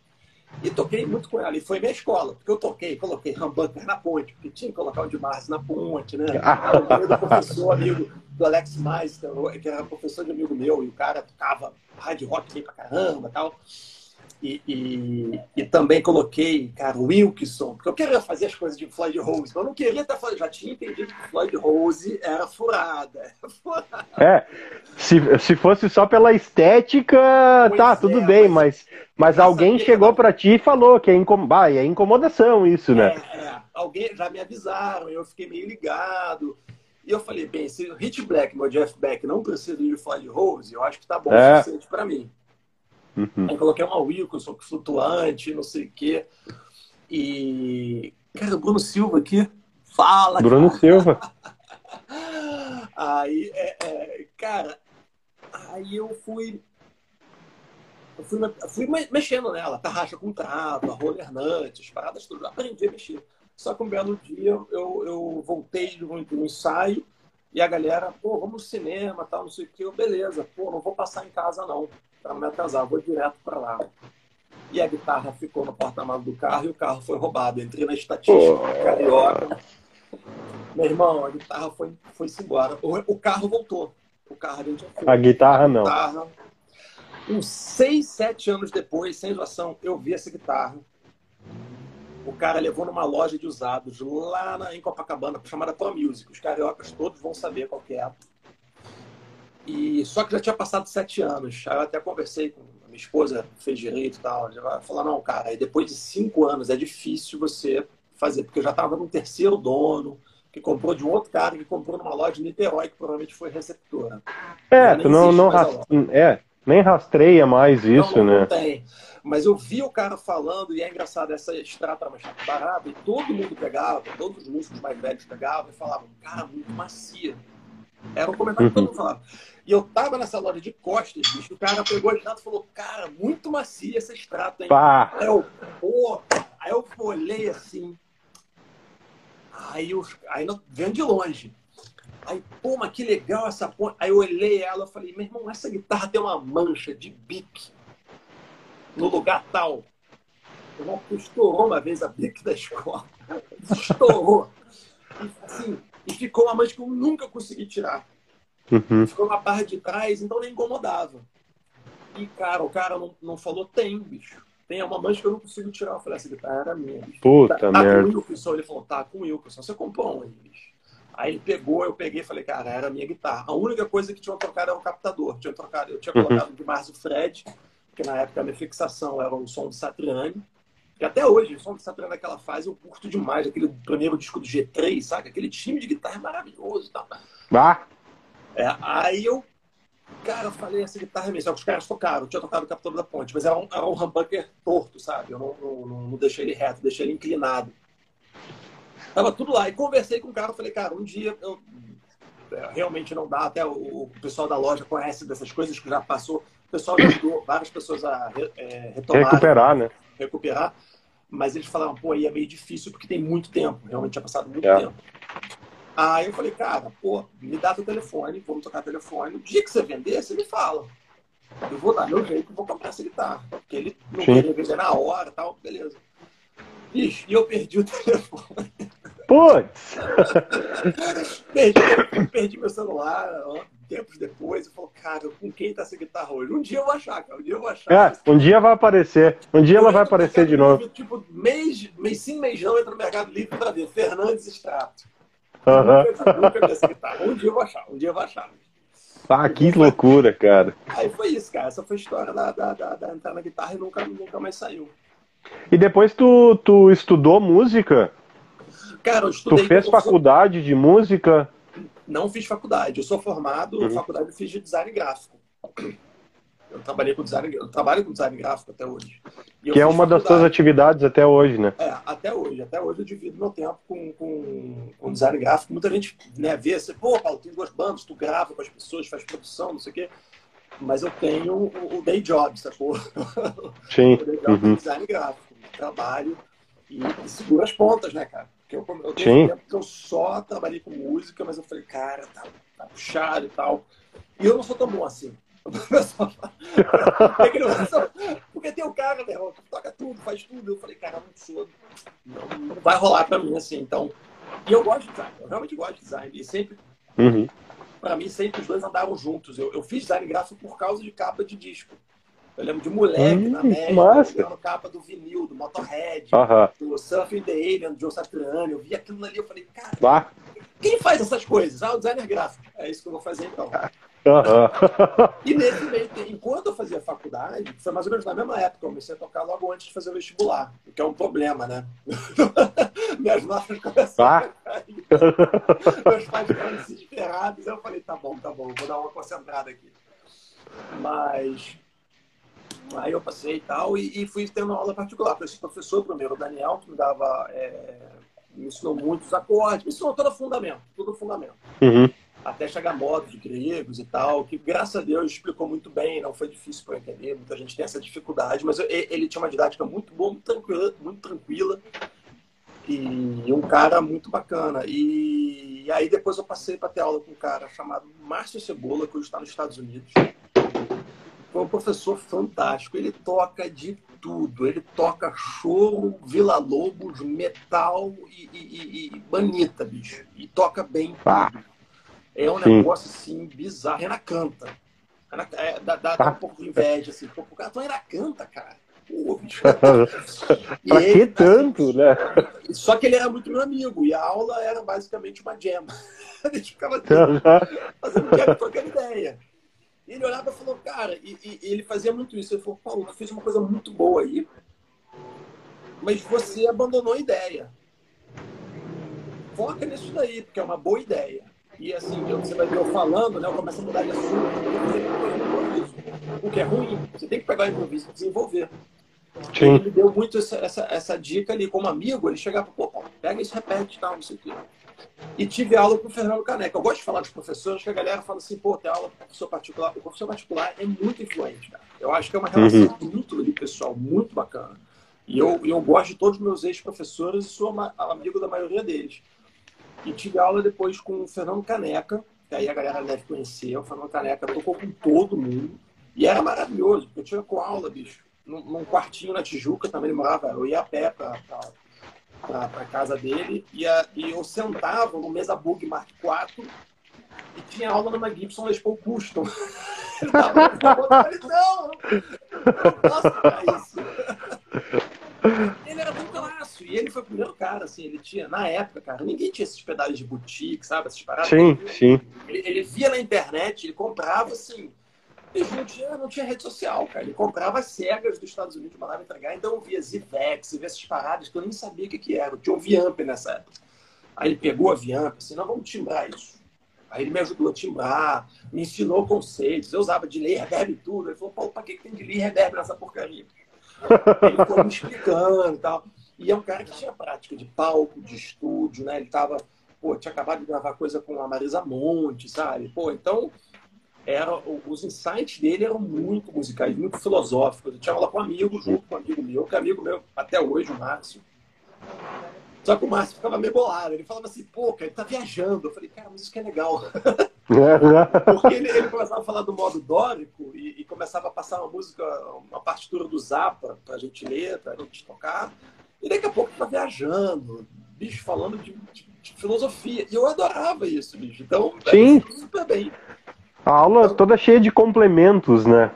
E toquei muito com ela. E foi minha escola, porque eu toquei, coloquei Humbucker na ponte, porque tinha que colocar o de Mars na ponte, né? Eu do professor amigo do Alex Meister, que era professor de amigo meu, e o cara tocava hard rock pra caramba e tal. E, e, e, também coloquei, cara, o Wilkinson, porque eu queria fazer as coisas de Floyd Rose, mas eu não queria estar falando, já tinha entendido que Floyd Rose era furada. Era (laughs) furada. É, se, se fosse só pela estética, pois tá, é, tudo bem, mas, mas, mas alguém chegou para ti e falou que é, incom... ah, é incomodação isso, né? É, é, alguém já me avisaram, eu fiquei meio ligado. E eu falei, bem, se o Hit Black, meu Jeff Beck, não precisa de Floyd Rose, eu acho que tá bom é. o suficiente para mim. Uhum. Aí coloquei uma Wilkinson flutuante, não sei o quê. E. Cara, Bruno Silva aqui. Fala! Bruno cara. Silva. (laughs) aí, é, é, cara, aí eu fui. Eu fui, fui mexendo nela, tarraxa com trava, roller nuts, paradas tudo. Aprendi a mexer. Só que um belo dia eu, eu voltei do, do ensaio e a galera, pô, vamos no cinema, tal, não sei o que. Eu, beleza, pô, não vou passar em casa não para me atrasar, vou direto para lá. E a guitarra ficou no porta-malas do carro e o carro foi roubado. Entrei na estatística oh. carioca. Meu irmão, a guitarra foi, foi-se embora. O, o, carro voltou. O carro a gente A guitarra não. Guitarra. Uns seis, sete anos depois, sem doação, eu vi essa guitarra. O cara levou numa loja de usados lá na, em Copacabana, chamada Pro Music. Os cariocas todos vão saber qual que é. E só que já tinha passado sete anos. Aí eu até conversei com a minha esposa, fez direito e tal. Ela falou, não, cara, aí depois de cinco anos é difícil você fazer, porque eu já estava no terceiro dono, que comprou de um outro cara que comprou numa loja de Niterói, que provavelmente foi receptora. É, tu não, não é, nem rastreia mais isso, não, não, né? Não tem. Mas eu vi o cara falando, e é engraçado, essa extrata era uma barata, e todo mundo pegava, todos os músicos mais velhos pegavam e falavam, cara, muito macia. Era um comentário que todo mundo falava. E eu tava nessa loja de costas, bicho, o cara pegou a extrato e falou, cara, muito macia essa extrata, hein? Pá. Aí eu, pô, aí eu olhei assim. Aí, eu, aí vendo de longe. Aí, pô, mas que legal essa ponte. Aí eu olhei ela e falei, meu irmão, essa guitarra tem uma mancha de bique no lugar tal. Eu estourou uma vez a bique da escola. Estourou. E, assim, e ficou uma mancha que eu nunca consegui tirar. Uhum. Ficou na barra de trás, então nem incomodava. E, cara, o cara não, não falou, tem, bicho. Tem uma mancha que eu não consigo tirar. Eu falei, essa guitarra era minha. Bicho. Puta tá, tá merda. com o Wilkerson. Ele falou, tá com o Wilkerson. Você comprou um aí, bicho. Aí ele pegou, eu peguei e falei, cara, era a minha guitarra. A única coisa que tinha trocado era o captador. Tinha trocado, eu tinha uhum. colocado de Márcio Fred, que na época a minha fixação era o som do Satriani. E até hoje, o som do Satriani naquela fase eu curto demais. Aquele primeiro disco do G3, sabe? Aquele time de guitarra é maravilhoso e tal. Ah. É, aí eu Cara, eu falei, essa guitarra é minha. Só que os caras tocaram, eu tinha tocado o Capitão da Ponte, mas era um, era um humbucker torto, sabe? Eu não, não, não deixei ele reto, deixei ele inclinado. Tava tudo lá. E conversei com o cara, falei, cara, um dia eu é, realmente não dá, até o, o, pessoal da loja conhece dessas coisas que já passou. O pessoal já ajudou várias pessoas a é, retomar. Recuperar, né? Recuperar. Mas eles falaram, pô, aí é meio difícil porque tem muito tempo. Realmente tinha passado muito é. tempo. Aí eu falei, cara, pô, me dá teu telefone, vamos tocar telefone. No dia que você vender, você me fala. Eu vou dar meu jeito vou comprar essa guitarra. Porque ele não queria vender na hora e tal, beleza. Ixi, e eu perdi o (laughs) telefone. Putz! (laughs) perdi, perdi meu celular ó, tempos depois. Eu falo, cara, com quem tá essa guitarra hoje? Um dia eu vou achar, cara. Um dia eu vou achar. É, um dia vai aparecer. Um dia eu ela vai aparecer de novo. Livre, tipo, mês, mês sim, mês não, entra no Mercado Livre pra ver. Fernandes Extrato. Uhum. Nunca, vi essa guitarra. Um dia eu vou achar, um dia eu vou achar. Ah, que loucura, cara. Aí foi isso, cara. Essa foi a história da, da, da, da entrar na guitarra e nunca, nunca mais saiu. E depois tu, tu estudou música? Cara, eu estudei. Tu fez faculdade de música? Não fiz faculdade. Eu sou formado, uhum. faculdade eu fiz de design gráfico. Eu trabalhei com design, eu trabalho com design gráfico até hoje. que é uma das suas atividades até hoje, né? É, até hoje. Até hoje eu divido meu tempo com, com, com design gráfico. Muita gente né, vê assim, pô, Paulo, tem duas bandas, tu grava com as pessoas, faz produção, não sei o quê. Mas eu tenho o, o day job, sacou? Sim. (laughs) o day job uhum. design gráfico. Trabalho e, e seguro as pontas, né, cara? Porque eu, eu tenho um tempo que eu só trabalhei com música, mas eu falei, cara, tá, tá puxado e tal. E eu não sou tão bom assim. (laughs) Porque tem o cara, né, que toca tudo, faz tudo. Eu falei, cara, não sou. Não, não vai rolar pra mim assim. Então. E eu gosto de design, eu realmente gosto de design. E sempre. Uhum. Pra mim, sempre os dois andaram juntos. Eu, eu fiz design gráfico por causa de capa de disco. Eu lembro de moleque hum, na média, na capa do vinil, do Motorhead, uh -huh. do Surfing the Alien, do Joe Satriani. Eu vi aquilo ali, eu falei, cara, ah. quem faz essas coisas? Ah, o designer gráfico. É isso que eu vou fazer então. e nesse meio enquanto eu fazia faculdade, foi mais ou menos na mesma época, eu comecei a tocar logo antes de fazer o vestibular, o que é um problema, né? (laughs) Minhas notas começaram ah. a cair. (laughs) Meus pais ficaram desesperados. Eu falei, tá bom, tá bom, vou dar uma concentrada aqui. Mas Aí eu passei e tal, e, e fui tendo aula particular com esse professor, primeiro o Daniel, que me dava, é, me ensinou muitos acordes, me ensinou todo o fundamento, todo o fundamento. Uhum. Até chegar modos gregos e tal, que graças a Deus explicou muito bem, não foi difícil para entender, muita gente tem essa dificuldade, mas eu, ele tinha uma didática muito boa, muito tranquila, muito tranquila e um cara muito bacana. E, e aí depois eu passei para ter aula com um cara chamado Márcio Cebola, que hoje está nos Estados Unidos foi um professor fantástico. Ele toca de tudo. Ele toca choro, Vila Lobos, metal e, e, e manita, bicho. E toca bem ah. É um Sim. negócio assim bizarro. Renan canta. É, dá, dá, dá, um pouco de inveja, assim. Pô, o cara ainda canta, cara. Pô, bicho. (laughs) pra que tanto, né? Só que ele era muito meu amigo. E a aula era basicamente uma jam. (laughs) a gente ficava fazendo jam, trocando ideia. E ele olhava e falou, cara, e, e, ele fazia muito isso. Ele falou, Paulo, tu fez uma coisa muito boa aí, mas você abandonou a ideia. Foca nisso daí, porque é uma boa ideia. E assim, você vai ver eu falando, né? Eu começo a mudar de assunto, o que é ruim. Você tem que pegar o improviso e desenvolver. Sim. Ele deu muito essa, essa, essa dica ali como amigo. Ele chegava, pô, pega isso, repete, tal, não sei o quê. E tive aula com o Fernando Caneca. Eu gosto de falar dos professores, que a galera fala assim, pô, tem aula com professor particular. O professor particular é muito influente, cara. Eu acho que é uma relação uhum. muito ali, pessoal, muito bacana. E eu, eu gosto de todos os meus ex-professores e sou amigo da maioria deles. E tive aula depois com o Fernando Caneca, que aí a galera deve conhecer. O Fernando Caneca tocou com todo mundo. E era maravilhoso, porque eu tinha com aula, bicho, num, num quartinho na Tijuca, também ele morava, eu ia a pé para para a casa dele e, a, e eu sentava no mesa bug Mark IV e tinha aula numa Gibson Les Paul Custom. (laughs) Ele tava, não, não posso isso. Ele era muito laço. E ele foi o primeiro cara, assim, ele tinha, na época, cara, ninguém tinha esses pedais de boutique, sabe? Essas paradas. Sim, sim. Ele, ele via na internet, ele comprava, assim, ele não tinha, não tinha rede social, cara. Ele comprava as cegas dos Estados Unidos, mandava entregar. Então eu via Zivex, via essas paradas que eu nem sabia o que, que era. Tinha um Viamp nessa época. Aí ele pegou a Viamp, assim, não, vamos timbrar isso. Aí ele me ajudou a timbrar, me ensinou conceitos. Eu usava delay, reverb e tudo. Ele falou, Paulo, pra que tem delay e reverb nessa porcaria? ele foi me explicando e tal. E é um cara que tinha prática de palco, de estúdio, né? Ele tava, pô, tinha acabado de gravar coisa com a Marisa Monte, sabe? Pô, então era, os insights dele eram muito musicais, muito filosóficos. Eu tinha aula com um amigo, junto com um amigo meu, que é amigo meu até hoje, o Márcio. Só que o Márcio ficava meio bolado. Ele falava assim, pô, cara, ele tá viajando. Eu falei, cara, mas isso que é legal. (laughs) Porque ele, ele, começava a falar do modo dórico e, e, começava a passar uma música, uma partitura do Zappa pra gente ler, pra gente tocar. E daqui a pouco ele tá viajando, bicho, falando de, de, de filosofia. E eu adorava isso, bicho. Então, Sim. super bem. A aula então, toda cheia de complementos, né?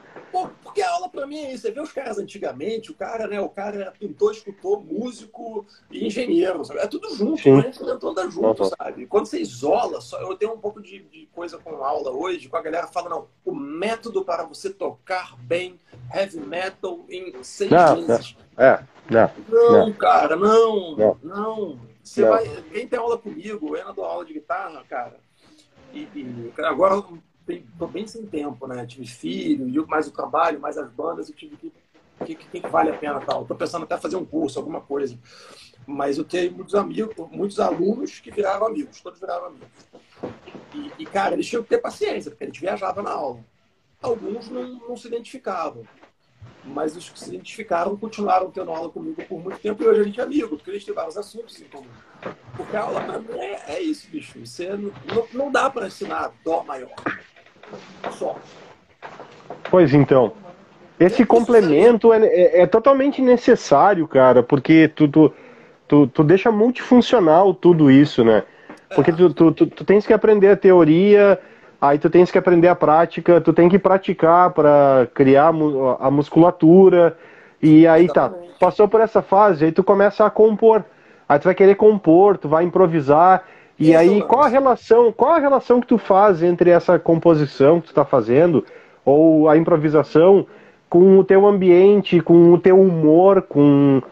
Porque a aula para mim é isso. Você vê os caras antigamente, o cara, né? O cara era pintor, escultor, músico e engenheiro. Sabe? É tudo junto, Sim. né? Tudo anda junto, uhum. sabe? Quando você isola, só, eu tenho um pouco de, de, coisa com aula hoje, com a galera fala, não, o método para você tocar bem heavy metal em seis não, meses. Não. É, não. Não, cara, não, não. não. Você não. vai. Quem tem aula comigo, eu ainda dou aula de guitarra, cara. E, e agora estou bem sem tempo, né? Tive filho, mais o trabalho, mais as bandas, eu tive que. Que, que, que, vale a pena tal? Estou pensando até fazer um curso, alguma coisa. Mas eu tenho muitos amigos, muitos alunos que viraram amigos, todos viraram amigos. E, e cara, eles tinham que ter paciência, porque a gente viajava na aula. Alguns não, não se identificavam mas os que se identificaram continuaram tendo aula comigo por muito tempo e hoje a gente é amigo, porque gente tem vários assuntos em comum. Porque a aula é, é isso, bicho. Você não, não dá para ensinar dó maior. Só. Pois então. Esse complemento é, é, é, totalmente necessário, cara, porque tu, tu, tu, tu, deixa multifuncional tudo isso, né? Porque tu, tu, tu, tu tens que aprender a teoria, aí tu tens que aprender a prática, tu tem que praticar para criar a musculatura, e aí tá, passou por essa fase, aí tu começa a compor. Aí tu vai querer compor, tu vai improvisar, e Isso, aí, qual a relação, qual a relação que tu faz entre essa composição que tu está fazendo ou a improvisação com o teu ambiente, com o teu humor, com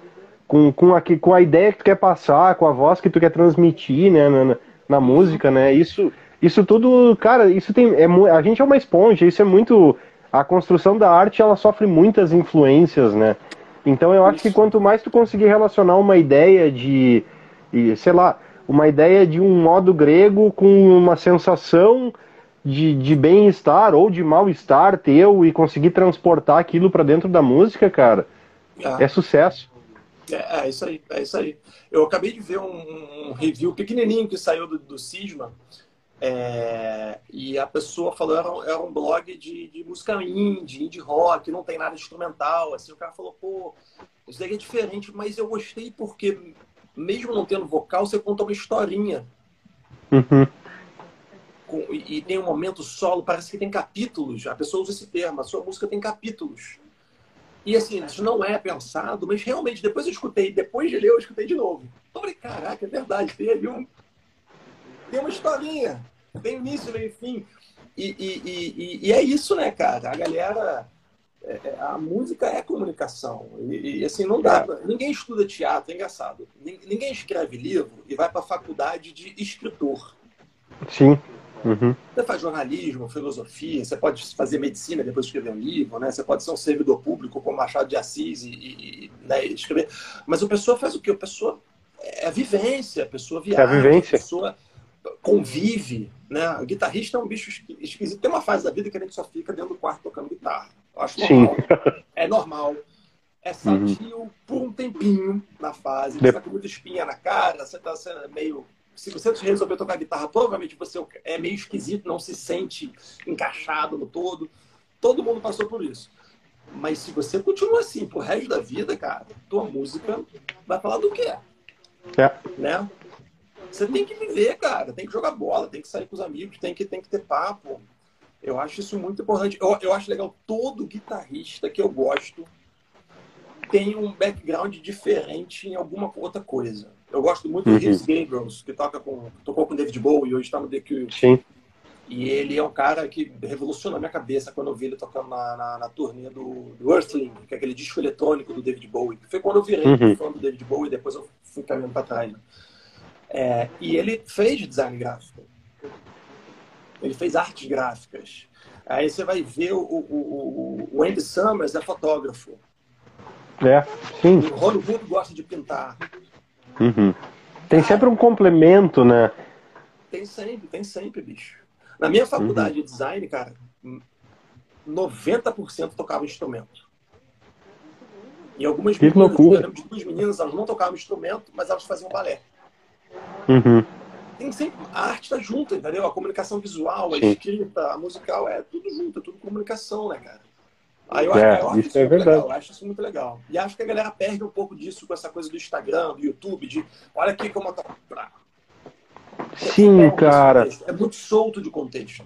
com, com, a, com a ideia que tu quer passar, com a voz que tu quer transmitir, né, na, na música, né? Isso isso tudo, cara, isso tem é, a gente é uma esponja, isso é muito a construção da arte, ela sofre muitas influências, né? Então eu acho que quanto mais tu conseguir relacionar uma ideia de, sei lá, uma ideia de um modo grego com uma sensação de, de bem-estar ou de mal-estar teu e conseguir transportar aquilo para dentro da música, cara, é, é sucesso. É, é, isso aí, é isso aí. Eu acabei de ver um, um review pequenininho que saiu do, do Cisma é, e a pessoa falou era, era um blog de, de, música indie, indie rock, não tem nada instrumental. Assim, o cara falou, pô, isso daí é diferente, mas eu gostei porque mesmo não tendo vocal, você conta uma historinha. Uhum. Com, e, e, tem um momento solo, parece que tem capítulos. A pessoa usa esse termo, a sua música tem capítulos. E assim, isso não é pensado, mas realmente, depois eu escutei, depois de ler, eu escutei de novo. Eu falei, caraca, é verdade, tem ali um. Tem uma historinha, tem início, meio fim. E, e, e, e, é isso, né, cara? A galera é, é, a música é comunicação. E, e assim, não dá. Pra... Ninguém estuda teatro, é engraçado. Ninguém escreve livro e vai para a faculdade de escritor. Sim. Uhum. Você faz jornalismo, filosofia, você pode fazer medicina depois de escrever um livro, né? Você pode ser um servidor público como Machado de Assis e, e né, escrever. Mas a pessoa faz o quê? A pessoa é a vivência, a pessoa viaja, é a, vivência. a pessoa convive, né? O guitarrista é um bicho esquisito. Tem uma fase da vida que a gente só fica dentro do quarto tocando guitarra. Eu acho normal. Sim. É normal. É sadio uhum. por um tempinho na fase. Você tá com muita espinha na cara, você tá sendo meio. Se você resolver tocar guitarra, provavelmente você é meio esquisito, não se sente encaixado no todo. Todo mundo passou por isso. Mas se você continua assim pro resto da vida, cara, tua música vai falar do quê? É. Né? Você tem que viver, cara. Tem que jogar bola, tem que sair com os amigos, tem que, tem que ter papo. Eu acho isso muito importante. Eu, eu acho legal todo guitarrista que eu gosto tem um background diferente em alguma outra coisa. Eu gosto muito uhum. do Riz Gabriels, que toca com, tocou com David Bowie e hoje está no The Cure. Sim. E ele é um cara que revolucionou a minha cabeça quando eu vi ele tocando na, na, na turnê do, do, Earthling, que é aquele disco eletrônico do David Bowie. Foi quando eu virei uhum. fã do David Bowie e depois eu fui caminhando para trás. Né? É, e ele fez design gráfico. Ele fez artes gráficas. Aí você vai ver o, o, o, Andy Summers é fotógrafo. É, sim. O Hollywood gosta de pintar. Uhum. Tem sempre um complemento, né? Tem sempre, tem sempre, bicho. Na minha faculdade uhum. de design, cara, 90% tocava instrumento. E algumas que meninas, loucura. de duas meninas, elas não tocavam instrumento, mas elas faziam balé. Uhum. Tem sempre, a arte está junto, entendeu? A comunicação visual, a Sim. escrita, a musical, é tudo junto, é tudo comunicação, né, cara? Aí eu, É, eu acho isso isso é muito verdade. legal, eu acho isso muito legal. E acho que a galera perde um pouco disso com essa coisa do Instagram, do YouTube, de olha aqui como eu tô. Sim, cara. É muito solto de contexto.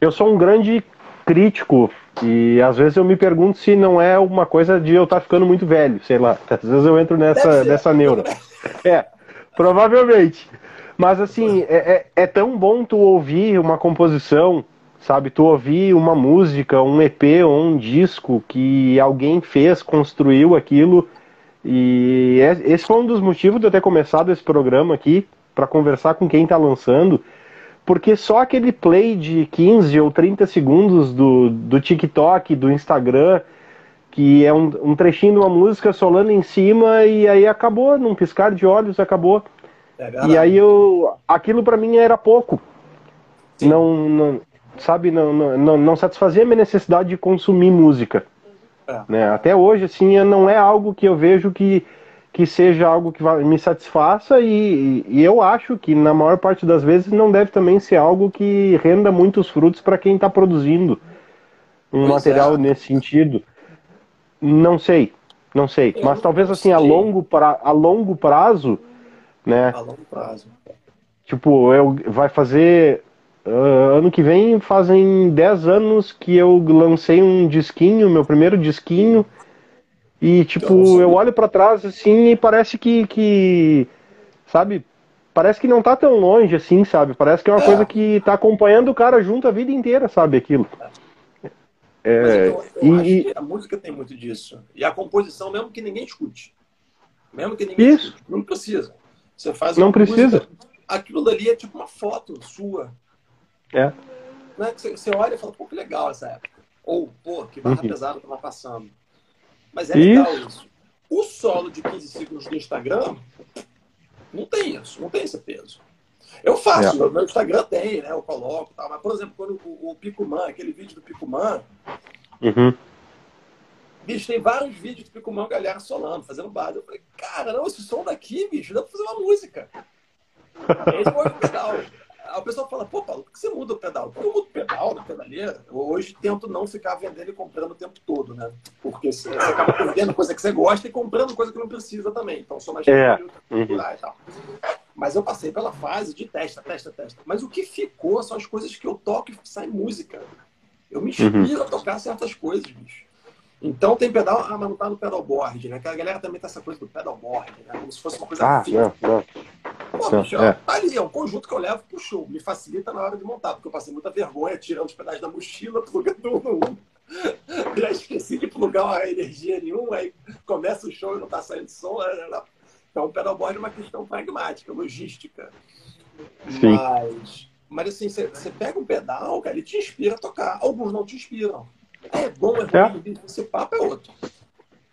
Eu sou um grande crítico e às vezes eu me pergunto se não é uma coisa de eu estar ficando muito velho, sei lá. Às vezes eu entro nessa, nessa neura. É, provavelmente. Mas assim, é, é, é tão bom tu ouvir uma composição, sabe? Tu ouvir uma música, um EP ou um disco que alguém fez, construiu aquilo. E é- esse foi um dos motivos de eu ter começado esse programa aqui, para conversar com quem tá lançando. Porque só aquele play de 15 ou 30 segundos do, do TikTok, do Instagram, que é um, um trechinho de uma música solando em cima e aí acabou, num piscar de olhos acabou. É. E aí eu, aquilo para mim era pouco. Sim. Não, não, sabe, não, não, não, satisfazia a minha necessidade de consumir música. É. Né? Até hoje, assim, não é algo que eu vejo que, que seja algo que me satisfaça e, e eu acho que na maior parte das vezes não deve também ser algo que renda muitos frutos para quem está produzindo um Pois material é. nesse sentido. Não sei, não sei. Mas talvez assim a longo, pra, a longo prazo, né? A longo prazo. Tipo, eu vai fazer ah, ano que vem fazem 10 anos que eu lancei um disquinho, meu primeiro disquinho. E tipo, Nossa. eu olho pra trás assim e parece que, que sabe, parece que não tá tão longe assim, sabe? Parece que é uma É. coisa que tá acompanhando o cara junto a vida inteira, sabe, aquilo. Mas É, eu, eu acho e, que a música tem muito disso. E a composição, mesmo que ninguém escute. Mesmo que ninguém Isso. escute. Não precisa. Você faz Não precisa. música, aquilo dali é tipo uma foto sua. é, é que você, você olha e fala, pô, que legal essa época. Ou, pô, que barra Uhum. pesada tava passando. Mas é legal Isso. isso. O solo de 15 segundos do Instagram não tem isso, não tem esse peso. Eu faço, É. meu, meu Instagram tem, né? Eu coloco tal. Mas, por exemplo, quando o, o Picuman, aquele vídeo do Picuman, uhum, bicho, tem vários vídeos do Picuman, galera solando, fazendo base. Eu falei, cara, não, esse som daqui, bicho, dá pra fazer uma música. (laughs) Aí foi o pedal. Aí o pessoal fala, pô, Paulo, por que você muda o pedal? Porque eu mudo o pedal na pedaleira. Eu hoje tento não ficar vendendo e comprando o tempo todo, né? Porque você acaba perdendo coisa que você gosta e comprando coisa que não precisa também. Então, sou mais É. tranquilo, uhum. e tal. Mas eu passei pela fase de testa, testa, testa. Mas o que ficou são as coisas que eu toco e sai música. Eu me inspiro a tocar certas coisas, bicho. Então tem pedal, ah, mas não tá no pedalboard, né? Que a galera também tá essa coisa do pedalboard, né? Como se fosse uma coisa Ah, fina. não, não. Pô, bicho, é. tá ali, é um conjunto que eu levo pro show. Me facilita na hora de montar, porque eu passei muita vergonha tirando os pedais da mochila, plugando um (laughs) no um. Já esqueci de plugar uma energia nenhuma, aí começa o show e não tá saindo som. Então, o pedalboard é uma questão pragmática, logística. Sim. Mas, mas assim, você pega um pedal, cara, ele te inspira a tocar. Alguns não te inspiram. É bom, é ruim, esse papo é outro.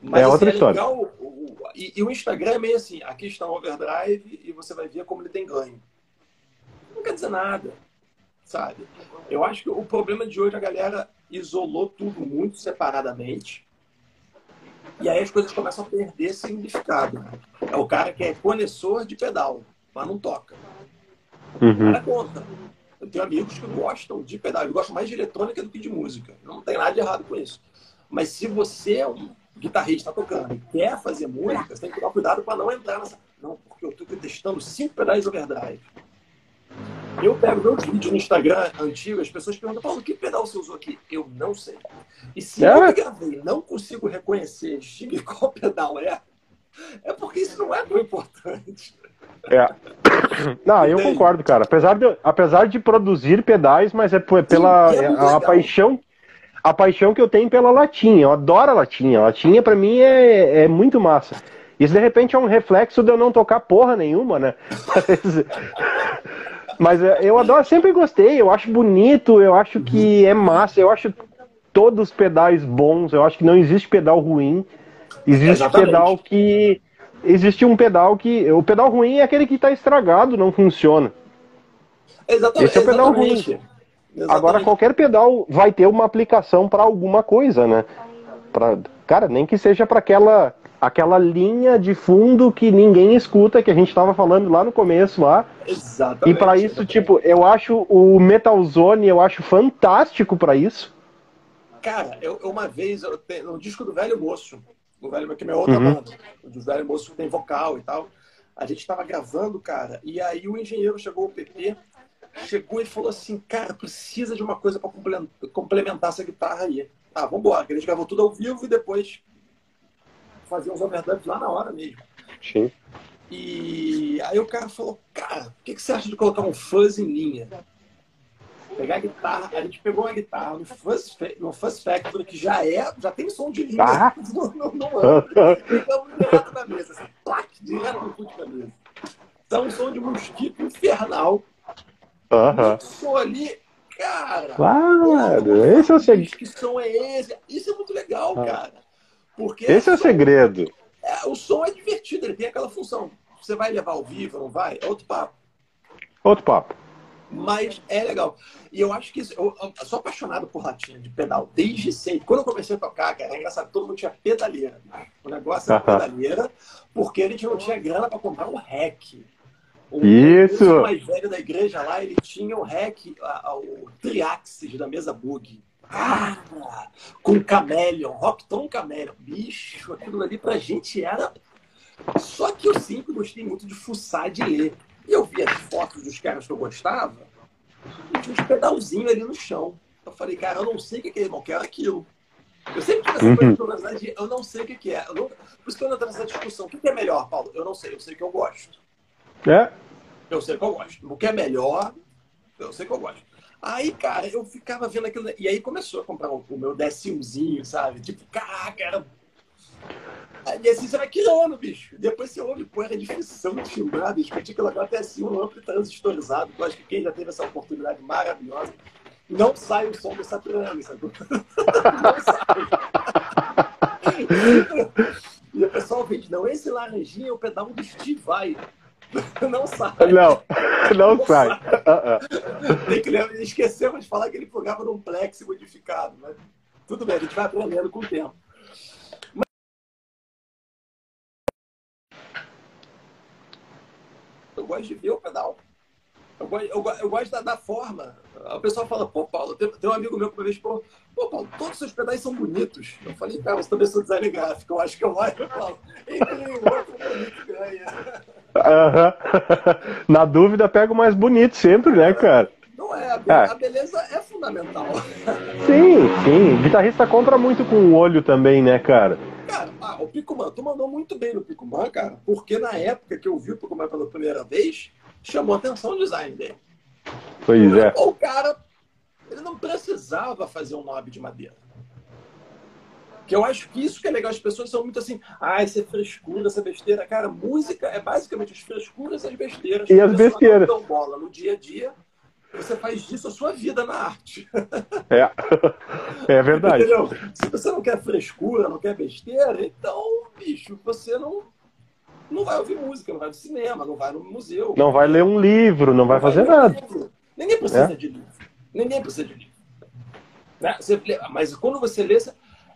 Mas, É outra assim, história. legal, o- o- e, e o Instagram é meio assim, aqui está o overdrive e você vai ver como ele tem ganho. Não quer dizer nada, sabe? Eu acho que o problema de hoje a galera isolou tudo muito separadamente. E aí as coisas começam a perder significado. É o cara que é conhecedor de pedal, mas não toca. O Uhum. cara conta. Eu tenho amigos que gostam de pedal, gostam mais de eletrônica do que de música. Não tem nada de errado com isso. Mas se você é um guitarrista tocando e quer fazer música, você tem que tomar cuidado para não entrar nessa. Não, porque eu estou testando cinco pedais overdrive. Eu pego meus vídeos no Instagram antigos, as pessoas perguntam, Paulo, que pedal você usou aqui? Eu não sei. E se É? eu gravei não consigo reconhecer (laughs) qual pedal é, é porque isso não é tão importante. É. Não, eu concordo, cara. Apesar de, apesar de produzir pedais, mas é pela e é muito a, legal. paixão a paixão que eu tenho pela latinha. Eu adoro a latinha. A latinha pra mim é, é muito massa. Isso de repente é um reflexo de eu não tocar porra nenhuma, né? (laughs) Mas, Mas é, eu adoro, sempre gostei, eu acho bonito, eu acho que é massa, eu acho todos os pedais bons, eu acho que não existe pedal ruim. Existe Exatamente. pedal que. Existe um pedal que. O pedal ruim é aquele que está estragado, não funciona. Exatamente. Esse é o pedal ruim. Exatamente. Agora, qualquer pedal vai ter uma aplicação para alguma coisa, né? Pra, cara, nem que seja para aquela aquela linha de fundo que ninguém escuta, que a gente estava falando lá no começo lá. Exatamente. E para isso, tipo, eu acho o Metal Zone, eu acho fantástico para isso. Cara, eu, uma vez, eu no disco do Velho Moço, o Velho que é minha outra uhum. banda, o do Velho Moço tem vocal e tal, a gente estava gravando, cara, e aí o engenheiro chegou, o PP, chegou e falou assim, cara, precisa de uma coisa para complementar essa guitarra aí. Ah, vambora, que a gente gravou tudo ao vivo e depois fazia uns overdubs lá na hora mesmo. Sim. E aí o cara falou, cara, o que, que você acha de colocar um fuzz em linha? Pegar a guitarra, a gente pegou uma guitarra no Fuzz, no Fuzz Factory, que já é, já tem som de linha ah. (laughs) no, no, no ano. Ficamos direto na mesa, assim, plaque, direto no fute da mesa. Então, um som de mosquito infernal. Aham. Uh Som ali, cara. Claro, esse é o segredo. Que som é esse? Isso é muito legal, ah. cara. Porque esse é o segredo. É, o som é divertido, ele tem aquela função. Você vai levar ao vivo, não vai? É outro papo. Outro papo. Mas é legal. E eu acho que isso, eu, eu, sou apaixonado por latinha de pedal desde sempre. Quando eu comecei a tocar, cara, é engraçado, todo mundo tinha pedaleira. O negócio era pedaleira, porque a gente não tinha grana para comprar um REC. O Isso! Mais velho da igreja lá, ele tinha o REC, o Triaxis da mesa bug. Ah, com Camelion, Rockton Camelion. Bicho, aquilo ali pra gente era. Só que eu sempre gostei muito de fuçar, de ler. E eu vi as fotos dos caras que eu gostava, e tinha uns pedalzinhos ali no chão. Eu falei, cara, eu não sei o que é, irmão, quero aquilo. Eu sempre tive essa uhum. curiosidade de eu não sei o que é. Não... Por isso que eu entro nessa discussão. O que é melhor, Paulo? Eu não sei, eu sei que eu gosto. É? Eu sei que eu gosto. O que é melhor, eu sei que eu gosto. Aí, cara, eu ficava vendo aquilo. E aí começou a comprar o, meu décimozinho, sabe? Tipo, caraca, era e assim você vai criando, bicho. Depois você ouve, pô, era difícil de filmar, bicho. Eu tinha que até assim um amplo transistorizado. Eu acho que quem já teve essa oportunidade maravilhosa. Não sai o som dessa pirâmide, sabe? (laughs) Não sai. e o pessoal vende, não, esse laranjinha é o pedal do Steve Vai. (laughs) Não sai. Não, não, não sai. sai. Uh -uh. Esquecemos de falar que ele plugava num plex modificado, mas tudo bem, a gente vai aprendendo com o tempo. Gosto de ver o pedal. Eu gosto, eu, eu gosto da, da, forma. O pessoal fala, pô, Paulo, tem, tem um amigo meu que uma vez falou, pô, Paulo, todos os seus pedais são bonitos. Eu falei, cara, você também sou design gráfico, eu acho que eu olho e falo, entre um outro bonito ganha. Uhum. (laughs) Na dúvida, pega o mais bonito sempre, né, cara? Não é, a, be é. a beleza é fundamental. Sim, sim. O guitarrista compra muito com o olho também, né, cara? O Picuman, tu mandou muito bem no Picuman, cara, porque na época que eu vi o Picuman pela primeira vez, chamou atenção o design dele. Pois é. O cara, ele não precisava fazer um knob de madeira. Que eu acho que isso que é legal, as pessoas são muito assim, ah, isso é frescura, essa besteira. Cara, música é basicamente as frescuras e as besteiras. E as besteiras. Não bola no dia a dia você faz disso a sua vida na arte. É, é verdade. Entendeu? Se você não quer frescura, não quer besteira, então, bicho, você não, não vai ouvir música, não vai no cinema, não vai no museu. Não vai ler um livro, não, não vai fazer nada. Livro. Ninguém precisa é? de livro. Ninguém precisa de livro. Né? Você, mas quando você lê,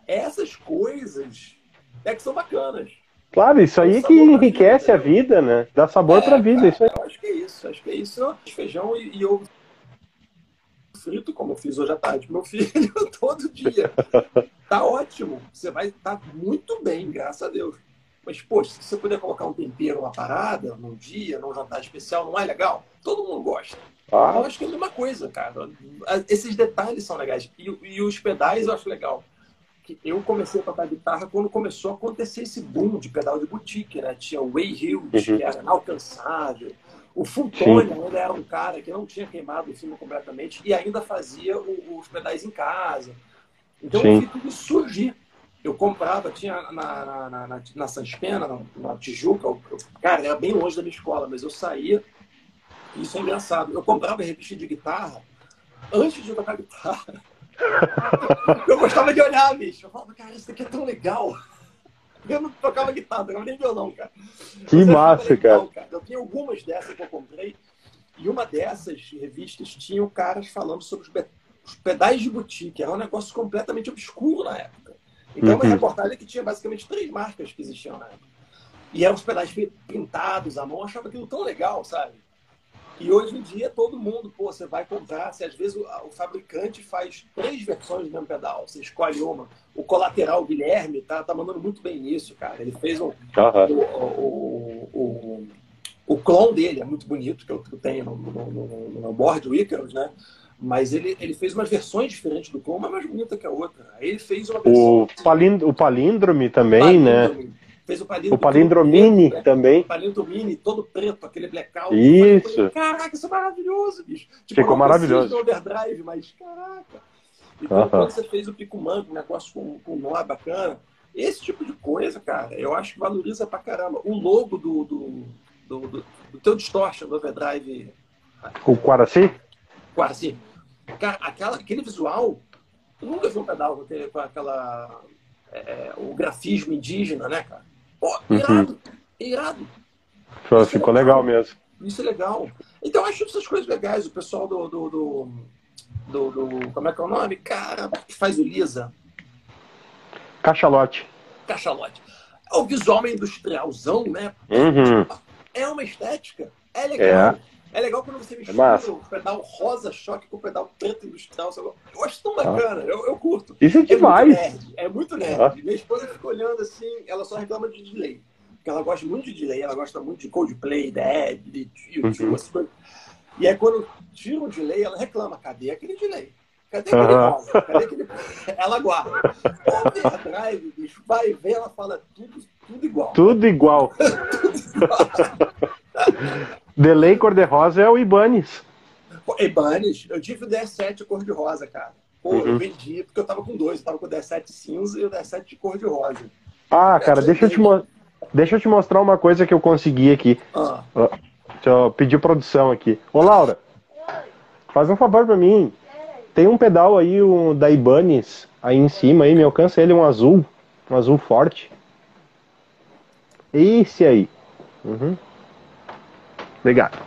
essas coisas é que são bacanas. Claro, isso aí que enriquece vida, a vida, né? Dá sabor é, pra vida. Cara, isso aí. Eu acho que é isso, acho que é isso. Feijão e, e ovo frito, como eu fiz hoje à tarde meu (laughs) filho, todo dia. Tá ótimo. Você vai estar tá muito bem, graças a Deus. Mas, poxa, se você puder colocar um tempero, uma parada, num dia, num jantar especial, não é legal? Todo mundo gosta. Ah. Eu acho que é a mesma coisa, cara. Esses detalhes são legais. E, e os pedais eu acho legal. Que eu comecei a tocar guitarra quando começou a acontecer esse boom de pedal de boutique, né? Tinha o Way Huge, uhum. que era inalcançável. O Fultone ainda era um cara que não tinha queimado o filme completamente e ainda fazia o, os pedais em casa. Então Sim. eu vi tudo surgir. Eu comprava, tinha na, na, na, na, na Sanspena, na, na Tijuca, eu, cara, era bem longe da minha escola, mas eu saía Isso é engraçado. Eu comprava revista de guitarra antes de tocar guitarra. (laughs) Eu gostava de olhar, bicho. Eu falava, cara, isso aqui é tão legal. Eu não tocava guitarra, não tocava nem violão, cara. Que Mas massa, cara. cara. Eu tinha algumas dessas que eu comprei. E uma dessas revistas tinha caras falando sobre os pedais de boutique. Era um negócio completamente obscuro na época. Então, uhum. uma reportagem que tinha basicamente três marcas que existiam na época. E eram os pedais pintados à mão. Eu achava aquilo tão legal, sabe? E hoje em dia todo mundo, pô, você vai comprar, se às vezes o, o, fabricante faz três versões do mesmo pedal, você escolhe uma. O colateral o Guilherme tá, tá mandando muito bem nisso, cara. Ele fez um, uhum. o, o, o, o clone dele, é muito bonito, que eu, que eu tenho no, no, no, no board, Icarus, né? Mas ele, ele fez umas versões diferentes do clone, mas mais bonita que a outra. Aí ele fez uma versão. O, palind, o palíndrome também, né? palíndrome. né? Fez o palíndromo. O palindromini preto, né? também. O palindromini, todo preto, aquele blackout. Isso. Falei, caraca, isso é maravilhoso, bicho. Tipo, Ficou maravilhoso. overdrive, mas caraca. Então, uh -huh. quando você fez o Pico Mango, um negócio com, com nó bacana, esse tipo de coisa, cara, eu acho que valoriza pra caramba. O logo do, do, do, do, do teu distortion do overdrive. O Quaraci? Quaraci. Cara, aquela, aquele visual, eu nunca vi um pedal com aquela. É, o grafismo indígena, né, cara? Pô, uhum. irado, uhum. irado. Ficou, ficou é legal. legal. mesmo. Isso é legal. Então, eu acho essas coisas legais. O pessoal do, do, do, do, do Como é que é o nome? Cara, que faz o Lisa. Cachalote. Cachalote. É o visual meio industrialzão, né? Uhum. É uma estética. É legal. É. É legal quando você mistura é o pedal rosa choque com o pedal preto industrial. Eu acho tão bacana, ah. eu, eu curto. Isso é demais. É muito nerd. É muito nerd. Ah. Minha esposa fica olhando assim, ela só reclama de delay. Porque ela gosta muito de delay, ela gosta muito de Coldplay, Dead, de YouTube, uhum. essas coisas. E aí quando tira o delay, ela reclama, cadê aquele delay? Cadê aquele uhum. Cadê aquele... (laughs) Ela guarda. Overdrive, bicho, vai ver, ela fala tudo, tudo igual. Tudo igual. (laughs) tudo igual. Delay cor-de-rosa é o Ibanez. Ibanez, eu tive o DS7 cor-de-rosa, cara. Pô, uhum. eu vendi porque eu tava com dois. Eu tava com o DS7 cinza e o DS7 de cor-de-rosa. Ah, cara, deixa eu, te deixa eu te mostrar uma coisa que eu consegui aqui. Ah. Deixa eu pedir produção aqui. Ô, Laura, faz um favor pra mim. Tem um pedal aí um, da Ibanez aí em cima, aí, me alcança ele um azul. Um azul forte. Esse aí. Uhum. Obrigado.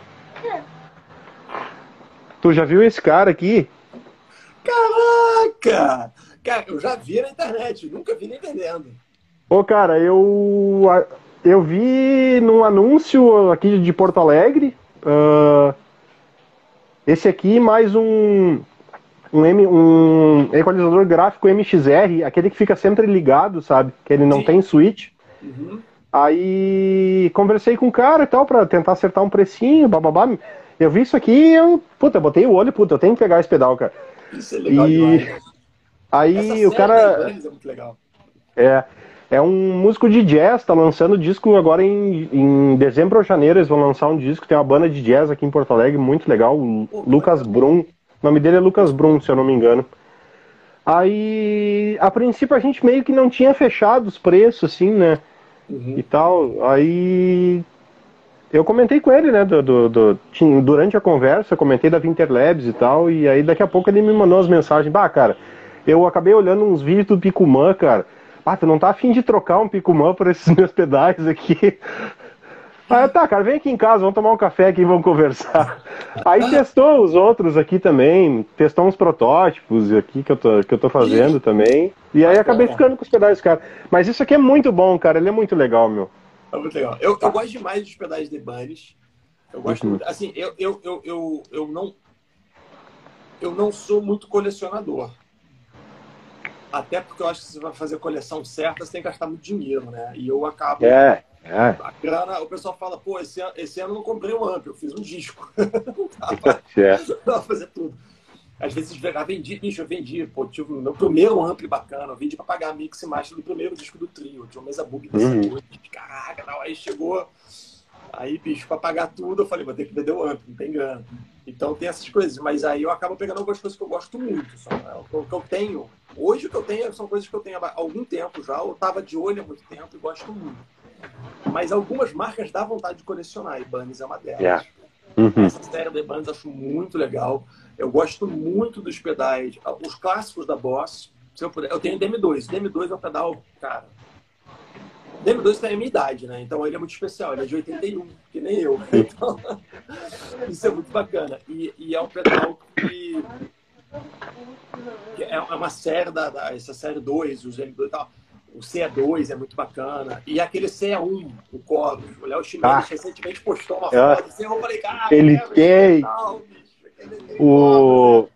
Tu já viu esse cara aqui? Caraca! Cara, eu já vi na internet, nunca vi nem entendendo. Ô, cara, eu eu vi num anúncio aqui de Porto Alegre. Uh, esse aqui mais um um, M, um equalizador gráfico MXR, aquele que fica sempre ligado, sabe? Que ele não Sim. tem switch. Uhum. Aí conversei com o cara e tal, pra tentar acertar um precinho, bababá. Eu vi isso aqui e eu, puta, botei o olho, puta, eu tenho que pegar esse pedal, cara. Isso é legal e... demais. Aí Essa o cara. É muito legal. É. É um músico de jazz, tá lançando disco agora em, em dezembro ou janeiro. Eles vão lançar um disco. Tem uma banda de jazz aqui em Porto Alegre, muito legal. O Lucas Brum. O nome dele é Lucas Brum, se eu não me engano. Aí, a princípio, a gente meio que não tinha fechado os preços, assim, né? uhum. e tal. Aí eu comentei com ele, né, do, do, do, durante a conversa, comentei da Winterlabs e tal, e aí daqui a pouco ele me mandou as mensagens, bah, cara, eu acabei olhando uns vídeos do Picumã, cara, ah, tu não tá afim de trocar um Picumã por esses (laughs) meus pedais aqui? Ah, tá, cara, vem aqui em casa, vamos tomar um café aqui e vamos conversar. Aí testou os outros aqui também, testou uns protótipos aqui que eu tô, que eu tô fazendo também. E aí acabei ficando com os pedais, cara. Mas isso aqui é muito bom, cara, ele é muito legal, meu. É muito legal. Eu, eu gosto demais dos pedais de Bunnies. Eu gosto uhum. muito. Assim, eu, eu, eu, eu, eu não. Eu não sou muito colecionador. Até porque eu acho que se você vai fazer a coleção certa, você tem que gastar muito dinheiro, né? E eu acabo. É é. A grana, o pessoal fala, pô, esse ano, esse ano eu não comprei um amp, eu fiz um disco. não (laughs) (laughs) é. fazer tudo. Às vezes eu vendi, bicho, eu vendi, pô, tive o meu primeiro ampli bacana, eu vendi pra pagar a mix e master do primeiro disco do trio. Tinha uma mesa bug desse uhum. caraca, não, aí chegou. Aí, bicho, pra pagar tudo, eu falei, vou ter que vender o ampli, não tem grana. Então tem essas coisas, mas aí eu acabo pegando algumas coisas que eu gosto muito. Só, né? o que eu tenho, hoje o que eu tenho são coisas que eu tenho há algum tempo já, eu tava de olho há muito tempo e gosto muito. Mas algumas marcas dá vontade de colecionar, e Bunnies é uma delas. Yeah. Uhum. Essa série bandas eu acho muito legal. Eu gosto muito dos pedais, os clássicos da Boss. Se eu, puder, eu tenho DM2. DM2 é um pedal, cara. DM2 tem a minha idade, né? Então ele é muito especial. Ele é de 81, que nem eu. Então, (laughs) isso é muito bacana. E, e é um pedal que, que é uma série da, da, essa série 2, os M2 e tal o CE2 é muito bacana. E aquele CE1, o Coros. O Léo Chimenez ah. recentemente postou uma foto assim, eu falei, cara, ele tem. o...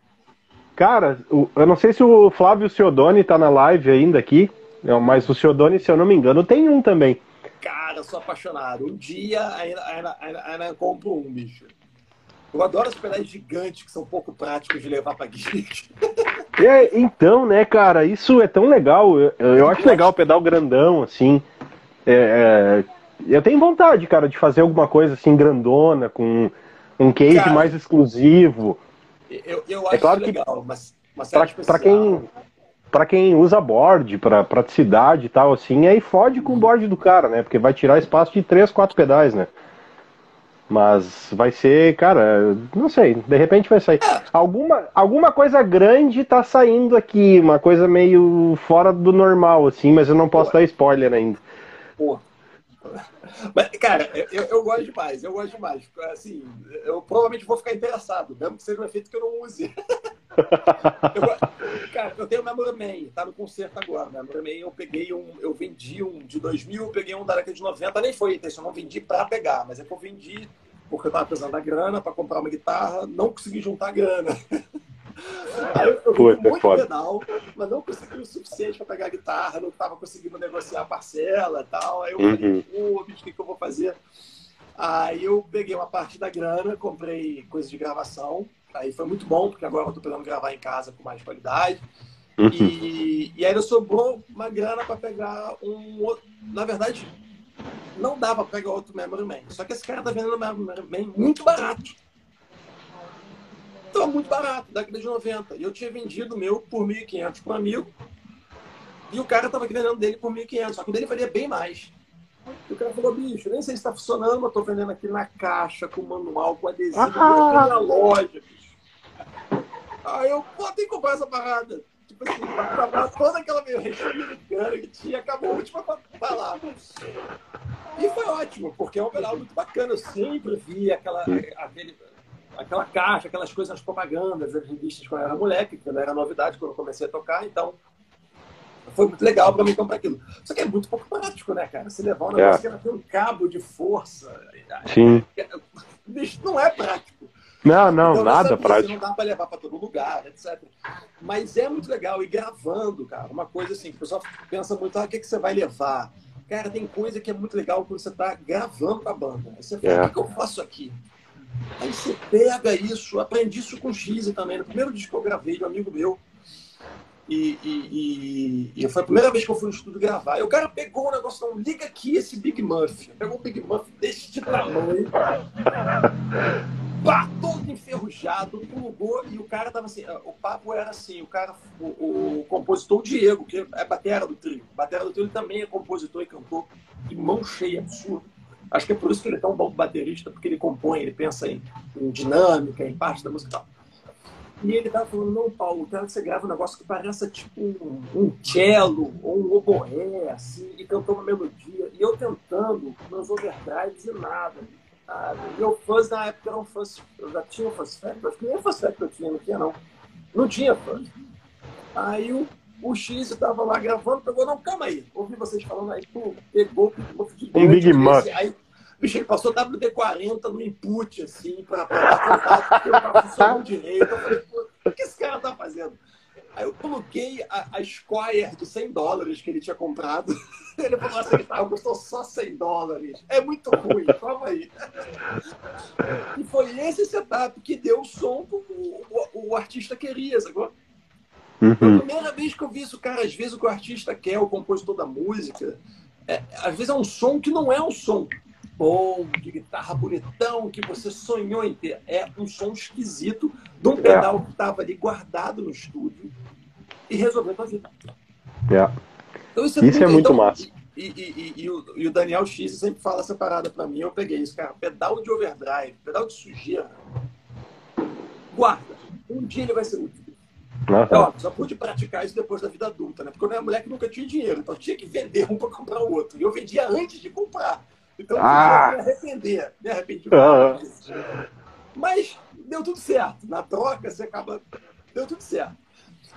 Cara, eu não sei se o Flávio Ciodoni tá na live ainda aqui, mas o Ciodoni, se eu não me engano, tem um também. Cara, eu sou apaixonado. Um dia ainda, ainda, ainda, ainda compro um, bicho. Eu adoro os pedais gigantes que são pouco práticos de levar para guia. (laughs) É, então, né, cara, isso é tão legal. Eu, eu acho legal o pedal grandão, assim. É, é, eu tenho vontade, cara, de fazer alguma coisa assim grandona, com um case cara, mais exclusivo. Eu, eu é acho é claro legal, que mas, mas para quem para quem usa board, para praticidade e tal, assim, aí fode com o board do cara, né? Porque vai tirar espaço de três, quatro pedais, né? Mas vai ser, cara, não sei, de repente vai sair. Alguma, alguma coisa grande tá saindo aqui, uma coisa meio fora do normal, assim, mas eu não posso Pô. dar spoiler ainda. Pô. Mas, cara, eu, eu gosto demais, eu gosto demais. Assim, eu provavelmente vou ficar interessado, mesmo que seja um efeito que eu não use. (laughs) eu, cara, eu tenho Memory Man, tá no concerto agora. Memory Man, eu peguei um, eu vendi um de 2000, eu peguei um da década de 90, nem foi intenção, não vendi pra pegar, mas é que eu vendi porque eu tava precisando da grana para comprar uma guitarra, não consegui juntar grana. (laughs) Aí eu, eu Pô, muito foda. pedal, mas não consegui o suficiente para pegar a guitarra, não estava conseguindo negociar a parcela e tal. Aí eu uhum. falei, pô, bicho, o que, que eu vou fazer? Aí eu peguei uma parte da grana, comprei coisas de gravação, Aí foi muito bom, porque agora eu estou podendo gravar em casa com mais qualidade. Uhum. E, e aí sobrou uma grana para pegar um outro. Na verdade, não dava para pegar outro Memory Man. Só que esse cara tá vendendo Memory Man muito barato. Então, muito barato, década de 90. E eu tinha vendido o meu por 1.500 para um amigo. E o cara tava vendendo dele por 1.500. Só que o dele valia bem mais. E o cara falou, bicho, nem sei se está funcionando, mas tô vendendo aqui na caixa, com manual, com adesivo, ah. na loja, bicho. Aí eu, pô, tem que comprar essa parada. Tipo assim, acabar toda aquela meu respiro que tinha, acabou a última palavra. E foi ótimo, porque é um pedal muito bacana. Eu sempre vi aquela, aquele, aquela caixa, aquelas coisas nas propagandas, as revistas quando eu era moleque, quando era novidade, quando eu comecei a tocar. Então, foi muito legal para mim comprar aquilo. Só que é muito pouco prático, né, cara? Se levar um negócio é. que tem um cabo de força. Sim. Bicho, não é prático. Não, não, então, nada prático. Não dá para levar para todo lugar, etc. Mas é muito legal ir gravando, cara. Uma coisa assim, que o pessoal pensa muito, ah, o que, que você vai levar? Cara, tem coisa que é muito legal quando você está gravando com a banda. Aí você fala, é. o que, que eu faço aqui? Aí você pega isso, aprendi isso com o X também. No primeiro disco que eu gravei de um amigo meu, e, e, e, foi a primeira vez que eu fui no estúdio gravar. E o cara pegou o negócio, não, liga aqui esse Big Muff. Pegou o Big Muff deste tamanho. (laughs) pá, todo enferrujado, plugou, e o cara tava assim, o papo era assim, o cara, o, o compositor o Diego, que é batera do trio, batera do trio ele também é compositor e cantor, de mão cheia, absurdo. Acho que é por isso que ele é tão bom baterista, porque ele compõe, ele pensa em, em dinâmica, em parte da música e tal. E ele tava falando, não, Paulo, quero que você grave um negócio que pareça tipo um, um cello ou um oboé, assim, e cantou uma melodia. E eu tentando, meus overdrives e nada. Ah, meu fãs na época eram fãs. Eu já tinha fãs factor, acho que nem fãs factor eu tinha, não tinha não. Não tinha fãs. Aí o, o X estava lá gravando, pegou, não, calma aí. Ouvi vocês falando aí, pô, pegou Um Big Muff. Aí, bicho, ele passou WD-40 no input, assim, para contato, porque eu tava funcionando direito. Eu falei, pô, o que esse cara tá fazendo? Aí eu coloquei a, a Squire de 100 dólares que ele tinha comprado. (laughs) Ele falou assim, guitarra custou só 100 dólares. É muito ruim, calma aí. (laughs) E foi esse setup que deu o som que o, o, o artista queria, sacou? Uhum. Foi a primeira vez que eu vi isso, cara. Às vezes o que o artista quer, o compositor da música, é, às vezes é um som que não é um som bom, de guitarra bonitão, que você sonhou em ter. É um som esquisito de um pedal é. que estava ali guardado no estúdio e resolveu a vida. É. Então, isso é isso muito, é muito então, massa. e, e, e, o, e, o, Daniel X sempre fala essa parada pra mim, eu peguei isso, cara. Pedal de overdrive, pedal de sujeira. Guarda. Um dia ele vai ser útil. Uhum. Então, só pude praticar isso depois da vida adulta, né? Porque eu era mulher que nunca tinha dinheiro, então tinha que vender um para comprar o outro. E eu vendia antes de comprar. Então ah. eu me arrepender. Me arrependi. Uhum. Mas deu tudo certo. Na troca, você acaba. Deu tudo certo.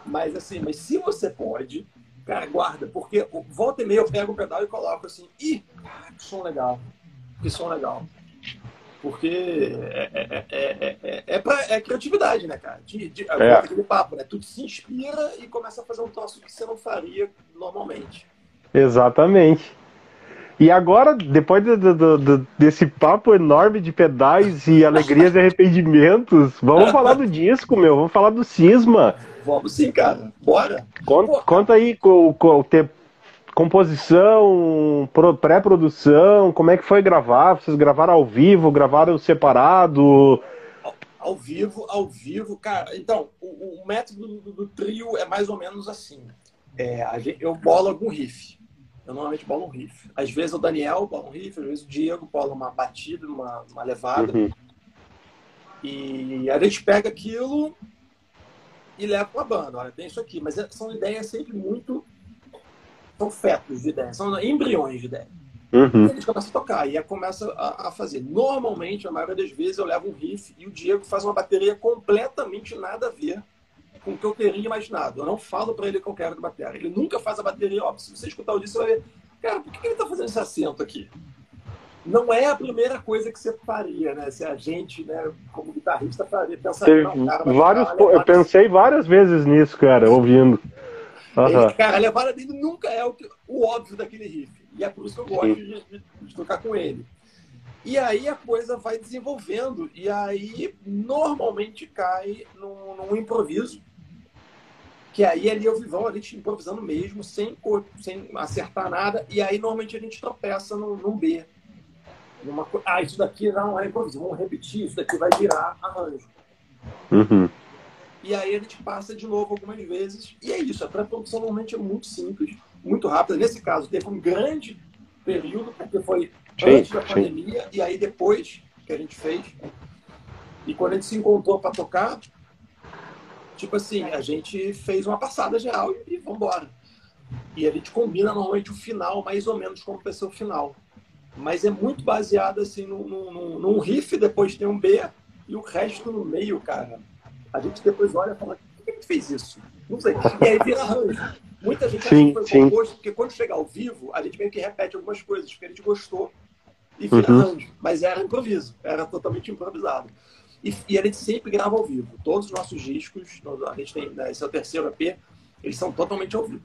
Mas assim, mas se você pode, cara, guarda, porque volta e meia eu pego o pedal e coloco assim, ih, que som legal. Que som legal. Porque é, é, é, é, é, pra, é criatividade, né, cara? De, de, é. aquele papo, né? Tu se inspira e começa a fazer um troço que você não faria normalmente. Exatamente. E agora, depois do, do, do, desse papo enorme de pedais e alegrias e arrependimentos, vamos falar do disco, meu. Vamos falar do Cisma. Vamos sim, cara. Bora. Conta, conta aí com, com, composição, pré-produção, como é que foi gravar? Vocês gravaram ao vivo, gravaram separado? Ao, vivo, ao vivo, cara. Então, o, o método do, do, trio é mais ou menos assim. É, gente, eu bolo algum riff. Eu normalmente bolo um riff. Às vezes o Daniel bola um riff, às vezes o Diego bola uma batida, uma, uma levada. Uhum. E a gente pega aquilo e leva para a banda. Olha, tem isso aqui. Mas é, são ideias sempre muito são fetos de ideia, são embriões de ideia. Uhum. E eles começam a tocar e começa a, a, fazer. Normalmente, a maioria das vezes, eu levo um riff e o Diego faz uma bateria completamente nada a ver com o que eu teria imaginado. Eu não falo para ele que eu quero de bateria. Ele nunca faz a bateria, ó, se você escutar o disco, você vai ver, cara, por que ele está fazendo esse acento aqui? Não é a primeira coisa que você faria, né? Se a gente, né, como guitarrista, faria, pensaria, não, cara, vários, eu pensei várias vezes nisso, cara, ouvindo. Uhum. cara, a levada dele nunca é o, que, o, óbvio daquele riff. E é por isso que eu gosto de, de, de, tocar com ele. E aí a coisa vai desenvolvendo. E aí normalmente cai num, num improviso. Que aí ali eu vivão, a gente improvisando mesmo, sem, sem acertar nada. E aí normalmente a gente tropeça num, num B. Numa, ah, isso daqui não é improviso, vamos repetir, isso daqui vai virar arranjo. Uhum. E aí a gente passa de novo algumas vezes. E é isso, a pré-produção normalmente é muito simples, muito rápida. Nesse caso, teve um grande período, porque foi sim, antes da sim. pandemia, e aí depois que a gente fez. E quando a gente se encontrou para tocar, tipo assim, a gente fez uma passada geral e, e vambora. E a gente combina normalmente o final, mais ou menos como vai ser o final. Mas é muito baseado assim num, num, num riff, depois tem um B e o resto no meio, cara a gente depois olha e fala, por que a gente fez isso? Não sei. E aí vira arranjo. Muita gente sim, acha que foi composto, porque quando chega ao vivo, a gente meio que repete algumas coisas, porque a gente gostou e vira uhum. arranjo. Mas era improviso, era totalmente improvisado. E, e, a gente sempre grava ao vivo. Todos os nossos discos, a gente tem, né, esse é o terceiro EP, eles são totalmente ao vivo.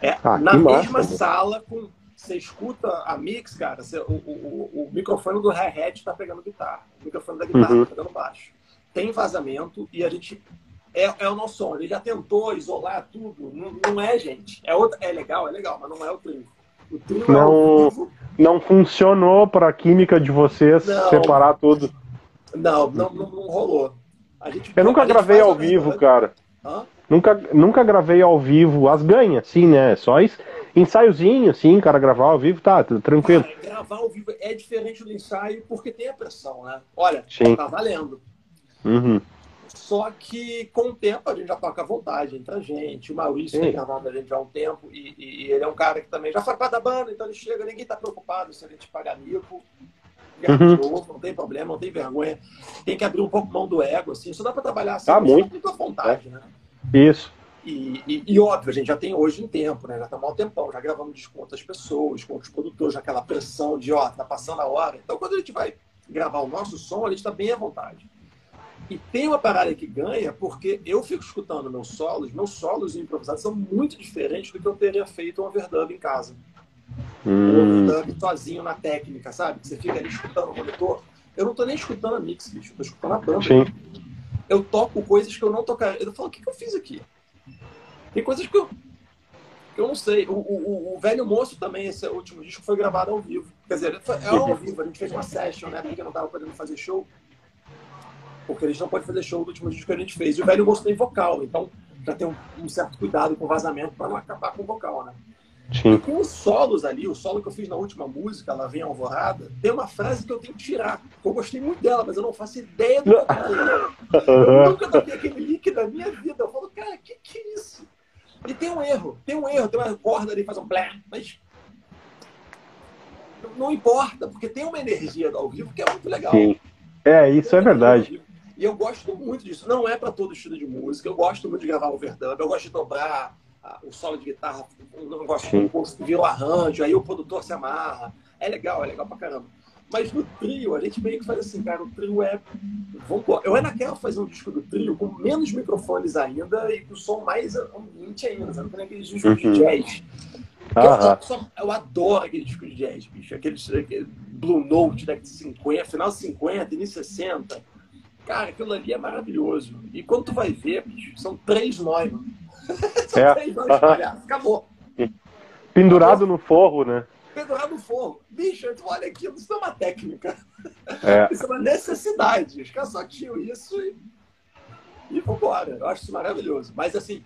É, ah, na mesma massa. sala, com, você escuta a mix, cara, você, o, o, o, microfone do hi-hat está pegando guitarra, o microfone da guitarra está uhum. pegando baixo tem vazamento e a gente é, é o nosso som. Ele já tentou isolar tudo. Não, não é, gente. É, outra, é legal, é legal, mas não é o trio. O trio não, é não funcionou para a química de vocês não, separar tudo. Não, não, não, não rolou. Gente, Eu nunca gravei ao vivo, cara. Hã? Nunca, nunca gravei ao vivo as ganhas, sim, né? Só isso. Ensaiozinho, sim, cara, gravar ao vivo, tá, tranquilo. Cara, gravar ao vivo é diferente do ensaio porque tem a pressão, né? Olha, sim. tá valendo. Uhum. Só que com o tempo a gente já toca à vontade entre a gente. O Maurício Sim. tem gravado a gente há um tempo e, e, ele é um cara que também já faz parte da banda, então ele chega, ninguém está preocupado se a gente pagar mico. Uhum. Não tem problema, não tem vergonha. Tem que abrir um pouco mão do ego, assim. Isso dá para trabalhar assim, ah, muito. à vontade, né? Isso. E, e, e, óbvio, a gente já tem hoje em tempo, né? Já tá mal tempão, já gravamos com outras pessoas, com outros produtores, aquela pressão de, ó, tá passando a hora. Então, quando a gente vai gravar o nosso som, a gente está bem à vontade. E tem uma parada que ganha, porque eu fico escutando meus solos, meus solos improvisados são muito diferentes do que eu teria feito um overdub em casa. Hum. Um overdub sozinho na técnica, sabe? Que você fica ali escutando o monitor. Eu não tô nem escutando a mix, bicho, eu tô escutando a banda. Sim. Eu toco coisas que eu não tocaria. Eu falo, o que, que eu fiz aqui? Tem coisas que eu, que eu não sei. O, o, o, Velho Moço também, esse último disco, foi gravado ao vivo. Quer dizer, é ao vivo, a gente fez uma session, né? Porque não tava podendo fazer show porque a gente não pode fazer show do último disco que a gente fez. E o velho moço tem vocal, então já tem um, um certo cuidado com o vazamento para não acabar com o vocal, né? Sim. E tem os solos ali, o solo que eu fiz na última música, Ela Vem Alvorada, tem uma frase que eu tenho que tirar. Eu gostei muito dela, mas eu não faço ideia do que eu tô Eu nunca toquei aquele lick na minha vida. Eu falo, cara, que que é isso? E tem um erro, tem um erro, tem uma corda ali, faz um blé, mas não importa, porque tem uma energia do ao vivo que é muito legal. Sim. É, isso é verdade. E eu gosto muito disso. Não é para todo estilo de música. Eu gosto muito de gravar overdub, eu gosto de dobrar o solo de guitarra, não gosto de composto, vira o arranjo, aí o produtor se amarra. É legal, é legal pra caramba. Mas no trio, a gente meio que faz assim, cara, o trio é. Vamos Eu ainda quero fazer um disco do trio com menos microfones ainda e com som mais ambiente ainda, sabe? Tem aqueles discos uhum. de jazz. Eu, só, eu, adoro aquele disco de jazz, bicho. Aquele, aquele Blue Note da 50, final 50, início 60. Cara, aquilo ali é maravilhoso. E quando tu vai ver, bicho, são três Neumann. É. três. Acabou. Pendurado Acabou. no forro, né? Pendurado no forro. Bicho, tu olha aquilo, isso não é uma técnica. É. (laughs) Isso é uma necessidade. Os caras só tinham isso e. E vambora. Eu acho isso maravilhoso. Mas assim,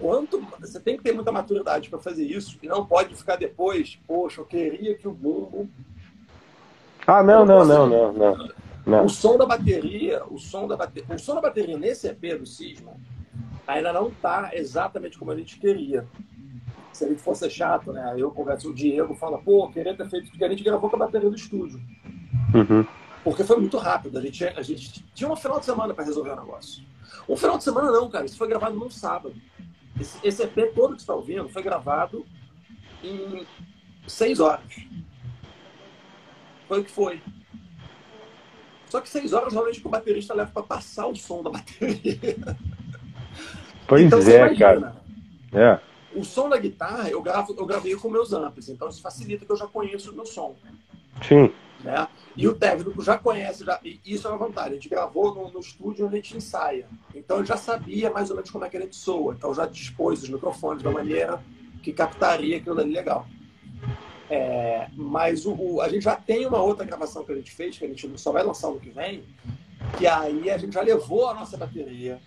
quanto você tem que ter muita maturidade para fazer isso e não pode ficar depois, poxa, eu queria que o bumbo. Ah, não, não, não, não, não, não. O som da bateria, o som da bateria, o som da bateria nesse EP do Cisma ainda não está exatamente como a gente queria. Se a gente fosse chato, né? Eu converso com o Diego, fala, pô, queria ter feito porque a gente gravou com a bateria do estúdio. Uhum. Porque foi muito rápido. A gente, a gente tinha um final de semana para resolver o negócio. Um final de semana não, cara. Isso foi gravado num sábado. Esse, esse EP todo que você está ouvindo foi gravado em seis horas. Foi o que foi. Só que seis horas realmente que o baterista leva para passar o som da bateria. (laughs) Pois então, é, imagina, cara. É. O som da guitarra eu, gravo, eu gravei com meus amplos, então isso facilita que eu já conheço o meu som. Sim. Né? E o técnico já conhece, já, e isso é uma vantagem. A gente gravou no, no, estúdio onde a gente ensaia. Então ele já sabia mais ou menos como é que a gente soa. Então já dispôs os microfones da maneira que captaria aquilo ali legal. É, mas o, o, a gente já tem uma outra gravação que a gente fez, que a gente só vai lançar no que vem, que aí a gente já levou a nossa bateria.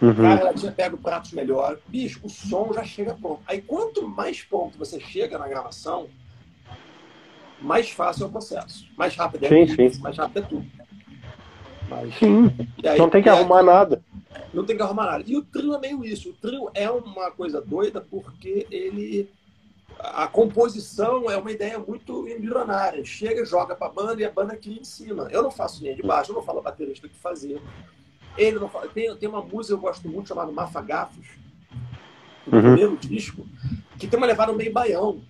Uhum. Cara, ela tinha pego pratos melhor. Bicho, o som já chega pronto. Aí quanto mais pronto você chega na gravação, mais fácil é o processo. Mais rápido é sim, sim. mais rápido é tudo. Mas, sim. Aí, não tem que arrumar aqui, nada. Não tem que arrumar nada. E o trio é meio isso. O trio é uma coisa doida porque ele. A composição é uma ideia muito embrionária. Chega, joga pra banda e a banda aqui em cima. Eu não faço linha de baixo, eu não falo a baterista o que fazer. Ele não fala. Tem, tem uma música que eu gosto muito chamada Mafagafos, do uhum. primeiro disco, que tem uma levada meio baião.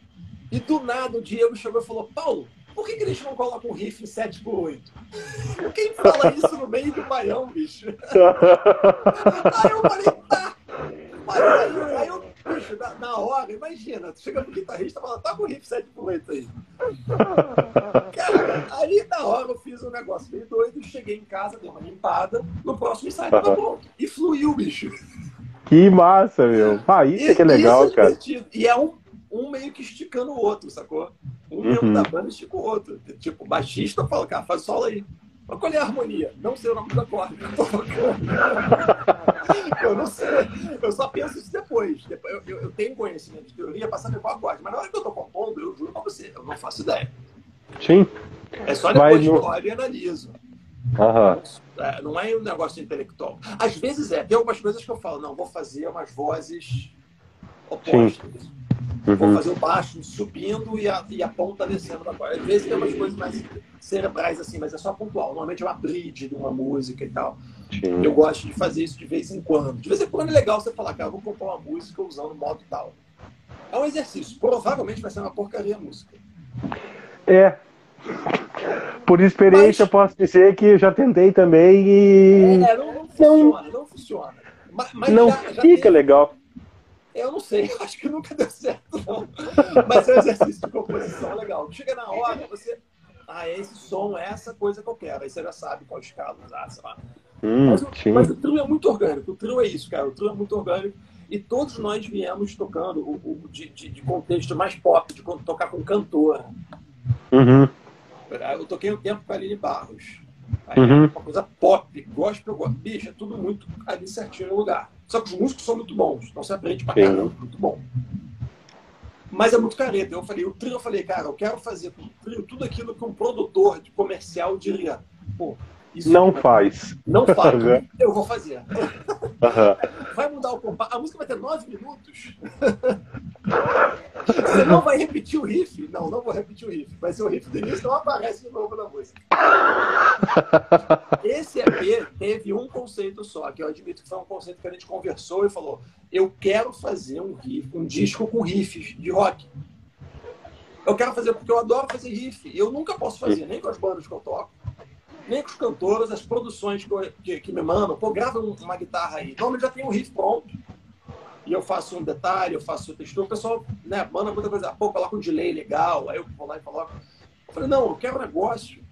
E do nada o Diego chegou e falou: Paulo, por que, que eles não colocam um riff em 7 por 8 (laughs) Quem fala isso no meio do baião, bicho? (laughs) aí eu falei: tá. Mas aí, aí eu, na, na, hora, imagina, tu chega pro guitarrista e fala: tá com o riff 7 por 8 aí. (laughs) Cara, aí na hora eu fiz um negócio meio doido, cheguei em casa, dei uma limpada, no próximo ensaio tava pronto. E fluiu, bicho. Que massa, meu. Ah, isso é que é legal, é cara. E é um um meio que esticando o outro, sacou? Um uhum. membro da banda estica o outro. Tipo, o baixista fala, cara, faz solo aí. Mas qual é a harmonia? Não sei o nome da corda que eu tô tocando. (laughs) eu não sei. Eu só penso isso depois. Eu, eu, eu tenho conhecimento de teoria para saber qual acorde. Mas na hora que eu tô compondo, eu juro pra você, eu não faço ideia. Sim. É só depois de no... olho e analiso. Uhum. É, não é um negócio intelectual. Às vezes é. Tem algumas coisas que eu falo, não, vou fazer umas vozes opostas. Uhum. Vou fazer o baixo subindo e a, e a ponta descendo da corda. Às vezes tem umas coisas mais cerebrais assim, mas é só pontual. Normalmente é uma bridge de uma música e tal. Sim. Eu gosto de fazer isso de vez em quando. De vez em quando é legal você falar, cara, vou compor uma música usando o modo tal. É um exercício. Provavelmente vai ser uma porcaria a música. É. Por experiência, mas... posso dizer que já tentei também e. É, não, não funciona, não, não funciona. Mas, mas não já, já fica tem... legal. Eu não sei, (laughs) acho que nunca deu certo, não. Mas é um exercício de composição legal. Chega na hora, você. Ah, esse som é essa coisa que eu quero. Aí você já sabe qual escala usar, sei lá. Hum, mas, mas, o trio é muito orgânico. O trio é isso, cara. O trio é muito orgânico. E todos nós viemos tocando o, o de, de, de, contexto mais pop, de tocar com cantora. Uhum. Eu toquei um tempo com a Aline Barros. Aí é uhum. é uma coisa pop, gospel, bicho, é tudo muito ali certinho no lugar. Só que os músicos são muito bons, então você aprende pra caramba, muito bom. Mas é muito careta. Eu falei, o trio, eu falei, cara, eu quero fazer com o trio tudo aquilo que um produtor de comercial diria. Pô, isso não faz. Não faz. eu vou fazer. Uhum. (laughs) Vai mudar o compasso. A música vai ter nove minutos. (laughs) Você não vai repetir o riff? Não, não vou repetir o riff. Vai ser o riff do início, não aparece de novo na música. (laughs) Esse EP teve um conceito só, que eu admito que foi um conceito que a gente conversou e falou: eu quero fazer um riff, um disco com riffs de rock. Eu quero fazer porque eu adoro fazer riff. E eu nunca posso fazer, nem com as bandas que eu toco nem com os cantores, as produções que, que, que me mandam, pô, grava uma guitarra aí. Normalmente já tem um riff pronto. E eu faço um detalhe, eu faço textura. O pessoal né, manda muita coisa, pô, coloca um delay legal. Aí eu vou lá e coloco. Eu falei, não, eu quero um negócio.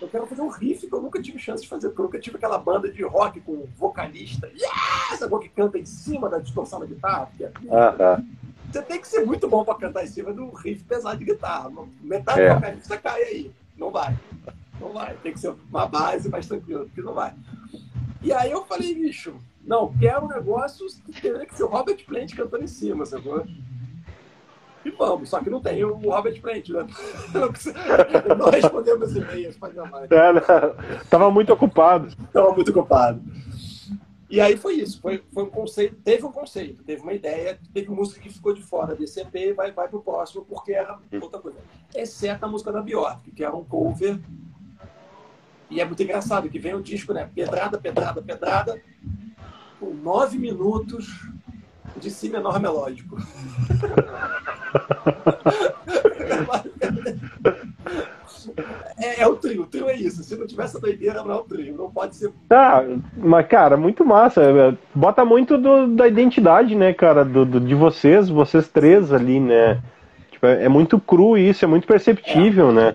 Eu quero fazer um riff que eu nunca tive chance de fazer, porque eu nunca tive aquela banda de rock com vocalista, yes! agora que canta em cima da distorção da guitarra. É... Uh -huh. Você tem que ser muito bom para cantar em cima do riff pesado de guitarra. Metade é. do vocalista cai aí. Não vai. Não vai, tem que ser uma base mais tranquila, porque não vai. E aí eu falei, bicho, não, quero um negócio que teria que ser o Robert Plant cantando em cima, sacou? E vamos, só que não tem o Robert Plant, né? (laughs) Não, respondemos e-mails para. É, não. Tava muito ocupado. Tava muito ocupado. E aí foi isso, foi, foi um conceito, teve um conceito, teve uma ideia, teve música que ficou de fora desse EP vai, vai pro próximo, porque era outra coisa. Exceto a música da Bjork, que era um cover e é muito engraçado que vem o disco, né? Pedrada, pedrada, pedrada, com nove minutos de si menor melódico. (laughs) é, é, o trio, o trio é isso. Se não tivesse a doideira, não é o trio. Não pode ser. Tá, mas, cara, muito massa. Bota muito do, da identidade, né, cara, do, do, de vocês, vocês três ali, né? Tipo, é, é muito cru isso, é muito perceptível, é. né?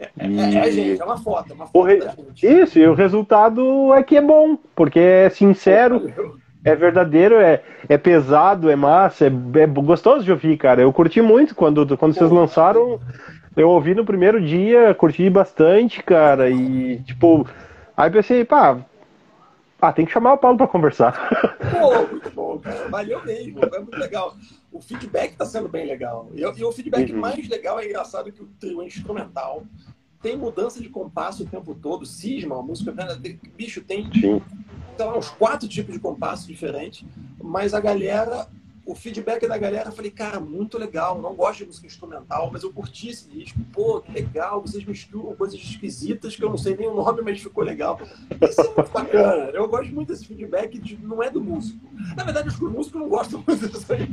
É, é, é, gente, é uma foto, é uma foto re... Isso, e o resultado é que é bom, porque é sincero, é verdadeiro, é, é pesado, é massa, é, é gostoso de ouvir, cara. Eu curti muito quando, quando vocês lançaram. Eu ouvi no primeiro dia, curti bastante, cara, e tipo. Aí pensei, pá, ah, tem que chamar o Paulo para conversar. Pô, muito bom, cara. Valeu mesmo. É muito legal. O feedback está sendo bem legal. E, e o feedback uhum. mais legal é engraçado que o trio é instrumental tem mudança de compasso o tempo todo, cisma, a música, bicho, tem sei lá, uns quatro tipos de compasso diferentes, mas a galera o feedback da galera, eu falei, cara, muito legal, não gosto de música instrumental, mas eu curti esse disco, pô, que legal, vocês misturam coisas esquisitas que eu não sei nem o nome, mas ficou legal. Isso é muito bacana, eu gosto muito desse feedback, de, não é do músico. Na verdade, os músicos não gostam muito (laughs) disso aí.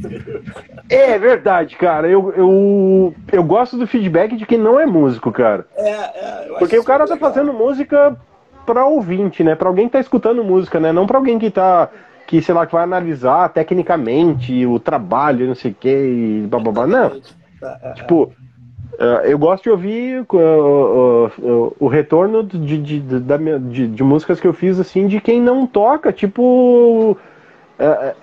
É verdade, cara, eu, eu, eu gosto do feedback de quem não é músico, cara. É, é, Porque o cara tá legal. fazendo música para ouvinte, né? Para alguém que tá escutando música, né? Não para alguém que tá que, sei lá, que vai analisar tecnicamente o trabalho, não sei o que, e blá. Não. Tipo, eh, eu gosto de ouvir uh, o retorno de, de, de, de, músicas que eu fiz assim de quem não toca, tipo.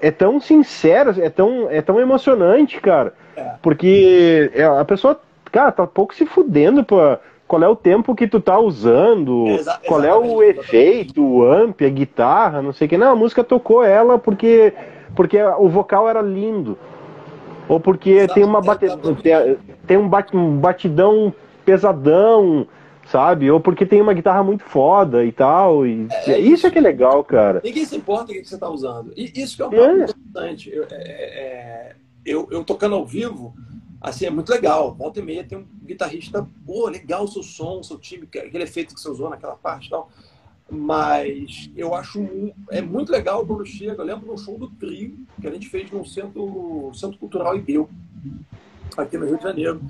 É, tão sincero, é tão, é tão emocionante, cara. É. Porque a pessoa, cara, tá pouco se fudendo pra, qual é o tempo que tu tá usando, Exa qual é o efeito, o amp, a guitarra, não sei o que. Não, a música tocou ela porque, porque o vocal era lindo. Ou porque Exato. tem uma bate, tem, tem um, batidão pesadão, sabe? Ou porque tem uma guitarra muito foda e tal. E é, é isso é que é legal, cara. Ninguém se importa o que você tá usando. E isso que é um é. importante. Eu, é, é, eu, eu tocando ao vivo, assim, é muito legal. Volta e meia tem um guitarrista, pô, legal o seu som, o seu time, aquele efeito que você usou naquela parte e tal. Mas eu acho é muito legal quando chega. Eu lembro de um show do Trio que a gente fez no Centro, centro Cultural Ibeu, aqui no Rio de Janeiro.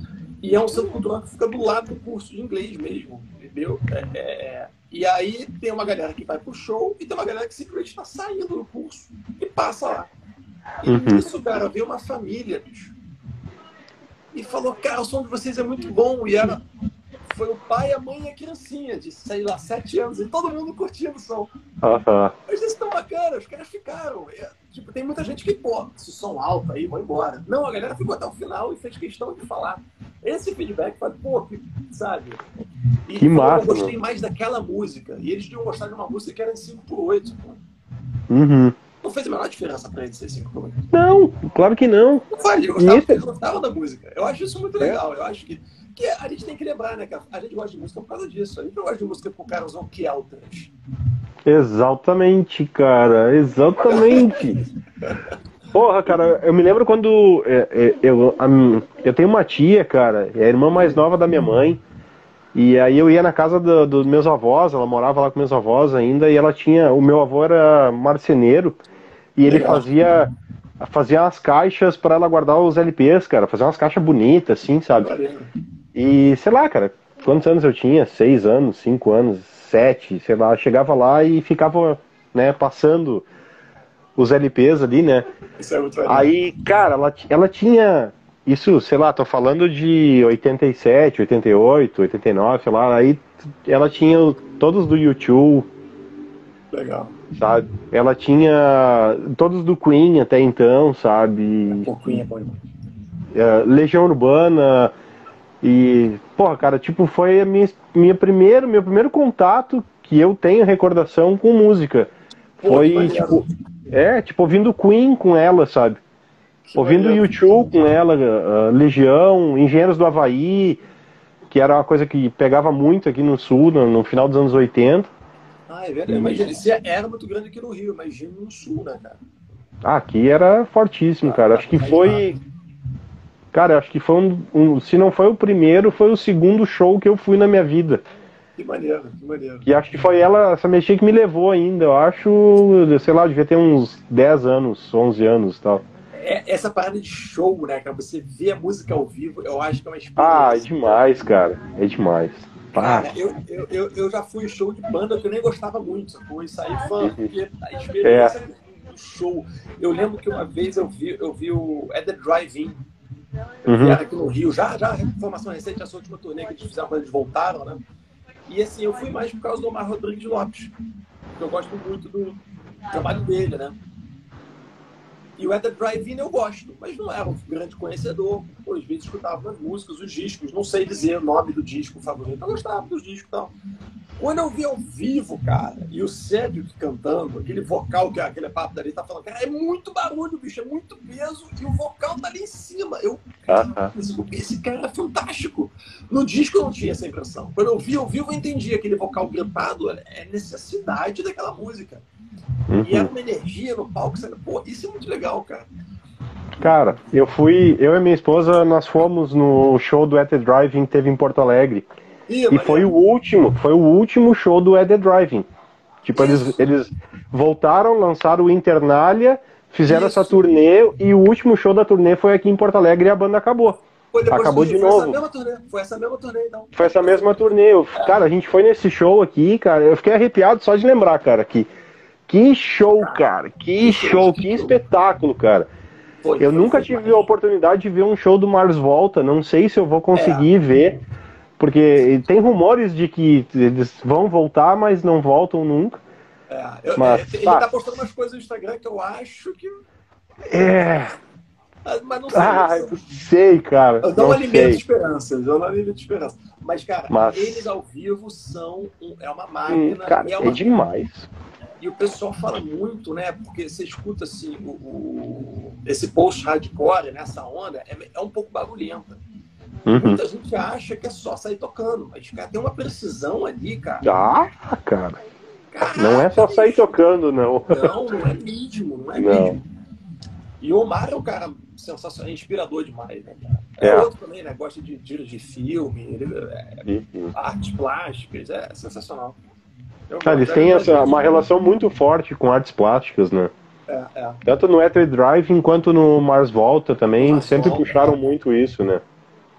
E é um centro cultural que fica do lado do curso de inglês mesmo, entendeu? É, é, é. e aí tem uma galera que vai pro show e tem uma galera que simplesmente está saindo do curso e passa lá. E uhum. isso, cara, veio uma família, bicho e falou, cara, o som de vocês é muito bom. E era, foi o pai, a mãe e a criancinha, de, sei lá, sete anos, e todo mundo curtindo o som. Uhum. Mas isso tão bacana, os caras ficaram. É, tipo, tem muita gente que, pô, se som alto aí, vou embora. Não, a galera ficou até o final e fez questão de falar. Esse feedback foi, pô, sabe? E que massa, eu gostei mais daquela música. E eles tinham gostado de uma música que era em 5 por 8 Uhum. Não fez a menor diferença pra ele ser cinco minutos. Não, claro que não. Não faz, ele gostava, ele gostava da música. Eu acho isso muito legal. Eu acho que, que a gente tem que lembrar, né? Que a gente gosta de música por causa disso. A gente não gosta de música o cara usou que altras. Exatamente, cara. Exatamente. Porra, cara, eu me lembro quando é, é, eu, a, eu tenho uma tia, cara, é a irmã mais nova da minha mãe. E aí eu ia na casa dos do meus avós, ela morava lá com meus avós ainda, e ela tinha. O meu avô era marceneiro e ele Legal. fazia fazia as caixas para ela guardar os LPs, cara, fazia umas caixas bonitas, assim, sabe? E sei lá, cara, quantos anos eu tinha? Seis anos, cinco anos, sete, sei lá, chegava lá e ficava, né, passando os LPs ali, né? Isso é muito Aí, cara, ela, ela tinha isso, sei lá, tô falando de 87, 88, 89, sei lá, aí ela tinha todos do YouTube. Legal. Sabe? Ela tinha todos do Queen até então, sabe? O Queen é bom é, Legião Urbana e, porra, cara, tipo, foi a minha, minha primeiro, meu primeiro contato que eu tenho recordação com música. Foi, tipo, é, tipo, ouvindo Queen com ela, sabe? Que ouvindo o YouTube com ela, uh, Legião, Engenheiros do Havaí, que era uma coisa que pegava muito aqui no Sul, no, no final dos anos 80. Ah, é verdade. Isso era muito grande aqui no Rio, imagina no Sul, né, cara? Ah, aqui era fortíssimo, ah, cara. Acho que foi. Cara, acho que foi um, um, Se não foi o primeiro, foi o segundo show que eu fui na minha vida. Que maneiro, que maneiro. E acho que foi ela, essa mexer que me levou ainda. Eu acho, sei lá, devia ter uns 10 anos, 11 anos e tal é, essa parada de show, né, cara? Você vê a música ao vivo, eu acho que é uma experiência. Ah, é demais, cara. É demais. Cara, eu, eu, eu, eu, já fui em show de banda que eu nem gostava muito, sacou? E saí fã, porque a experiência é. do show. Eu lembro que uma vez eu vi, eu vi o At the Drive-In. Uhum. aqui no Rio, já, já informação recente, essa última turnê que eles fizeram quando eles voltaram, né? E assim, eu fui mais por causa do Omar Rodrigues Lopes, porque eu gosto muito do trabalho dele, né? E o Eder Drive-In eu gosto, mas não era um grande conhecedor. Pô, às vezes escutava as músicas, os discos, não sei dizer o nome do disco favorito, eu gostava dos discos e tal. Quando eu vi ao vivo, cara, e o Cedric cantando, aquele vocal que aquele papo dali tá falando, cara, é muito barulho, bicho, é muito peso, e o vocal tá ali em cima. Eu, cara, esse cara é fantástico. No disco eu não tinha essa impressão. Quando eu vi ao vivo, eu entendi aquele vocal gritado, é necessidade daquela música. Uhum. E era uma energia no palco, sabe? Pô, isso é muito legal, cara. Cara, eu fui, eu e minha esposa, nós fomos no show do At The Driving, teve em Porto Alegre. Ih, e foi o último, foi o último show do At The Driving. Tipo, eles, eles voltaram, lançaram o Internalia, fizeram Isso. essa turnê e o último show da turnê foi aqui em Porto Alegre e a banda acabou. acabou de novo. Foi essa mesma turnê, foi essa mesma turnê, então. Foi essa mesma turnê. Eu, é. Cara, a gente foi nesse show aqui, cara, eu fiquei arrepiado só de lembrar, cara, que que show, cara. Que show, que espetáculo, cara. eu nunca tive a oportunidade de ver um show do Mars Volta. Não sei se eu vou conseguir é. ver. Porque tem rumores de que eles vão voltar, mas não voltam nunca. É, eu, mas, é, ele tá. tá postando umas coisas no Instagram que eu acho que. É. Mas, não sei. Ah, eu sei, cara. Eu dou uma limite de esperança. Eu dou uma limite de esperança. Mas, cara, mas... eles ao vivo são. Um, é uma máquina. Hum, cara, é, uma... é demais. E o pessoal fala muito, né? Porque você escuta assim, o, o esse post hardcore, nessa né, onda, é, é um pouco barulhenta. Uhum. Muita gente acha que é só sair tocando, mas cara, tem uma precisão ali, cara. Ah, cara. Caraca, não é só sair tocando, não. Não, não é mesmo, não é não. mesmo. E o Omar é um cara sensacional, inspirador demais, né, É, é outro também, né? Gosta de dirigir filme, ele, é, uhum. artes plásticas, é sensacional. Ah, eles têm essa, uma relação muito forte com artes plásticas, né? É, é. Tanto no Ether Drive quanto no Mars Volta também Mars sempre Volta, puxaram é. muito isso, né?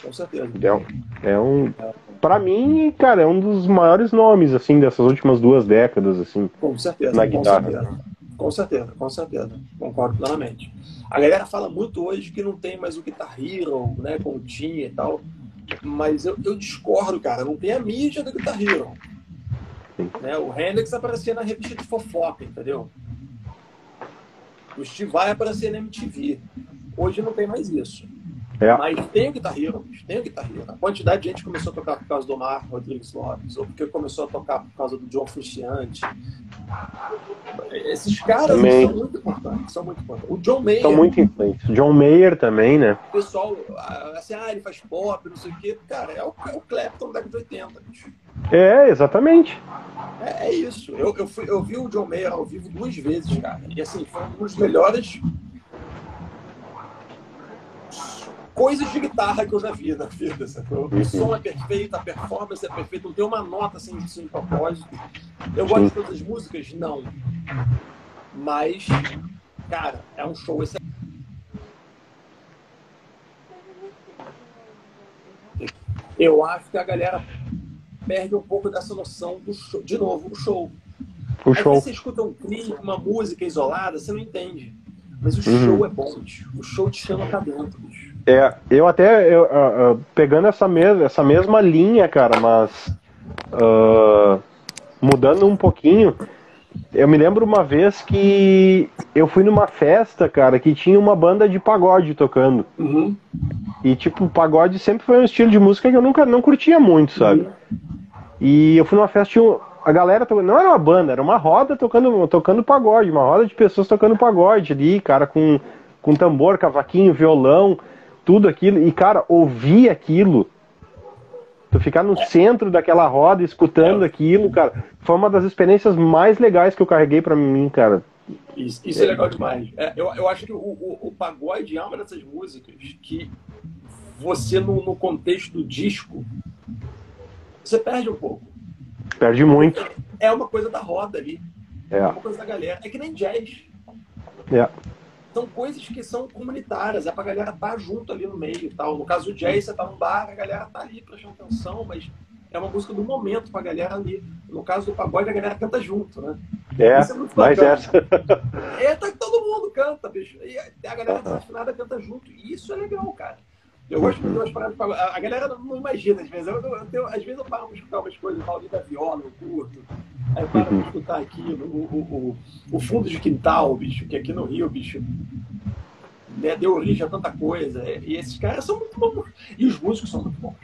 Com certeza. É um, é um para mim, cara, é um dos maiores nomes assim dessas últimas duas décadas assim. Com certeza. Na guitarra. Certeza. Com certeza, com certeza. Concordo plenamente. A galera fala muito hoje que não tem mais o Guitar Hero, né, com o tinha e tal. Mas eu, eu discordo, cara. Não tem a mídia do Guitar Hero. Né? O Hendrix aparecia na revista de fofoca, entendeu? O Steve Vai aparecia na MTV. Hoje não tem mais isso. É. Mas tem o Guitar Hero, tem o Guitar Hero. A quantidade de gente começou a tocar por causa do Omar Rodrigues Lopes, ou porque começou a tocar por causa do John Frusciante. Esses caras também. são muito importantes, são muito importantes. O John Mayer. São muito influentes. John Mayer também, né? O pessoal, assim, ah, ele faz pop, não sei o quê. Cara, é o, é o Clapton da década de 80, bicho. É, exatamente. É, é isso. Eu, eu, fui, eu vi o John Mayer ao vivo duas vezes, cara. E assim, foi um dos melhores coisas de guitarra que eu já vi na vida. Sacou? O som é perfeito, a performance é perfeita, não tem uma nota sem, sem propósito. Eu gosto de todas as músicas? Não. Mas, cara, é um show excelente. Eu acho que a galera perde um pouco dessa noção do show. De novo, o show. O Aí show. você escuta um clipe, uma música isolada, você não entende. Mas o uhum. show é bom, bicho. O show te chama pra dentro, bicho. É, eu até, eu, uh, uh, pegando essa, mes essa mesma linha, cara, mas uh, mudando um pouquinho, eu me lembro uma vez que eu fui numa festa, cara, que tinha uma banda de pagode tocando. Uhum. E, tipo, pagode sempre foi um estilo de música que eu nunca não curtia muito, sabe? Uhum. E eu fui numa festa, tinha a galera tocando, não era uma banda, era uma roda tocando, tocando pagode, uma roda de pessoas tocando pagode ali, cara, com, com tambor, cavaquinho, violão tudo aquilo. E, cara, ouvir aquilo, tu ficar no centro daquela roda escutando aquilo, cara, foi uma das experiências mais legais que eu carreguei para mim, cara. Isso, isso é legal demais. É, eu, eu acho que o, o, o, pagode é uma dessas músicas que você, no, no contexto do disco, você perde um pouco. Perde muito. É uma coisa da roda ali. É. é uma coisa da galera. É que nem jazz. É são coisas que são comunitárias, é pra galera estar tá junto ali no meio e tal. No caso do jazz, você tá num bar, a galera tá ali prestando atenção, mas é uma música do momento pra galera ali. No caso do pagode, a galera canta junto, né? É, é mas essa. É, tá, todo mundo canta, bicho. E a galera desafinada canta junto. E isso é legal, cara. Eu gosto de umas paradas. A galera não imagina, às vezes. Eu, eu, eu, às vezes eu paro pra escutar umas coisas, falo da viola, eu curto. Aí eu paro pra escutar aquilo, o, o, o, o fundo de quintal, bicho, que aqui no Rio, bicho, né, deu origem a tanta coisa. E esses caras são muito bons. E os músicos são muito bons.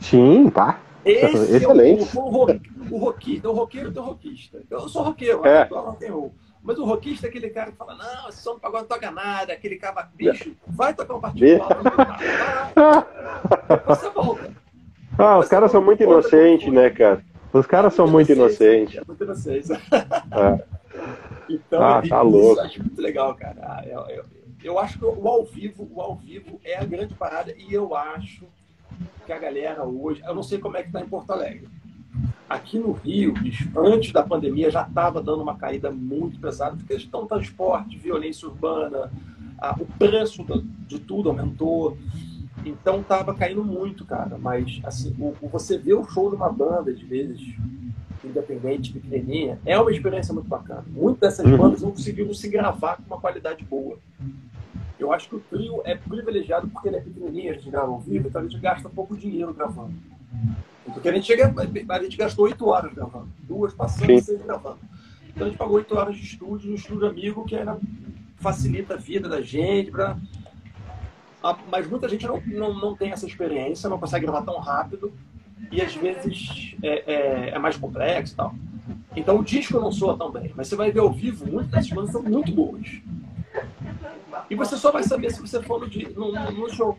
Sim, pá. Esse Excelente. É o, o, o, o roquista, o roqueiro tem o roquista. Eu sou roqueiro, é. eu rock and roll. Mas o rockista é aquele cara que fala, não, esse som do pagode não toca nada, aquele cava bicho, vai tocar um particular. (laughs) Você volta. Ah, os caras são muito inocentes, né, cara? Os caras são muito inocentes. É muito inocentes. É. Então, ah, tá louco. acho muito legal, cara. Ah, eu, eu, eu acho que o ao vivo, o ao vivo é a grande parada e eu acho que a galera hoje, eu não sei como é que tá em Porto Alegre, Aqui no Rio, bicho, antes da pandemia, já estava dando uma caída muito pesada, porque questão do transporte, violência urbana, a, o preço de tudo aumentou. Então estava caindo muito, cara. Mas, assim, o, o, você vê o show de uma banda, às vezes, independente, pequenininha, é uma experiência muito bacana. Muitas dessas uhum. bandas não conseguiram se gravar com uma qualidade boa. Eu acho que o trio é privilegiado porque ele é pequenininho, a gente grava ao vivo, então a gente gasta pouco dinheiro gravando. Porque a gente, chega, a gente gastou oito horas gravando, duas passando e seis gravando. Então a gente pagou oito horas de estúdio, um estúdio amigo que era, facilita a vida da gente. Pra... Mas muita gente não, não, não tem essa experiência, não consegue gravar tão rápido e às vezes é, é, é mais complexo e tal. Então o disco não soa tão bem, mas você vai ver ao vivo, muitas dessas bandas são muito boas. E você só vai saber se você for no, no, no show.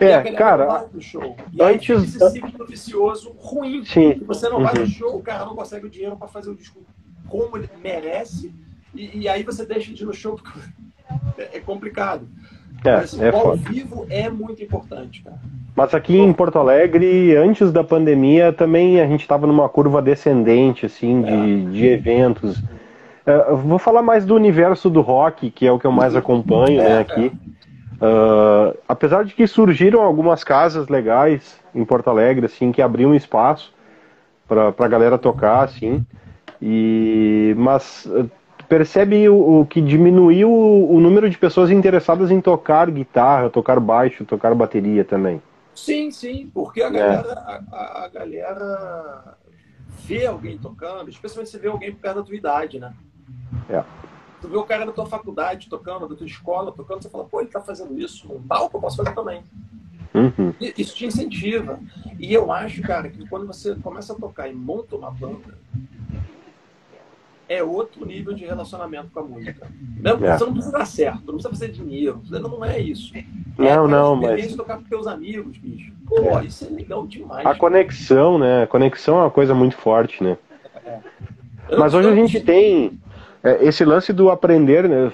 É, cara. Show. E antes. Aí esse ciclo vicioso ruim. Sim. Você não uhum. vai no show, o cara não consegue o dinheiro para fazer o disco como ele merece. E, e, aí você deixa de ir no show porque (laughs) é, é complicado. É, Mas é ao vivo é muito importante, cara. Mas aqui em Porto Alegre, antes da pandemia, também a gente estava numa curva descendente, assim, de, é. de eventos. Uh, vou falar mais do universo do rock, que é o que eu mais uhum. acompanho, né, é, aqui. É. Uh, apesar de que surgiram algumas casas legais em Porto Alegre, assim, que abriam espaço para a galera tocar, assim, e mas uh, percebe o, o, que diminuiu o, o, número de pessoas interessadas em tocar guitarra, tocar baixo, tocar bateria também. Sim, sim, porque a é. galera, é. a, a, galera vê alguém tocando, especialmente se vê alguém causa da tua idade, né? É. Tu vê o cara da tua faculdade tocando, da tua escola tocando, você fala, pô, ele tá fazendo isso num palco, eu posso fazer também. Uhum. Isso te incentiva. E eu acho, cara, que quando você começa a tocar e monta uma banda, é outro nível de relacionamento com a música. Não, é. Você não precisa dar certo, não precisa fazer dinheiro, não é isso. Não, é não, mas. tocar com teus amigos, bicho. Pô, é. isso é legal demais. A conexão, né? A conexão é uma coisa muito forte, né? É. Mas hoje a gente tem é, esse lance do aprender, né?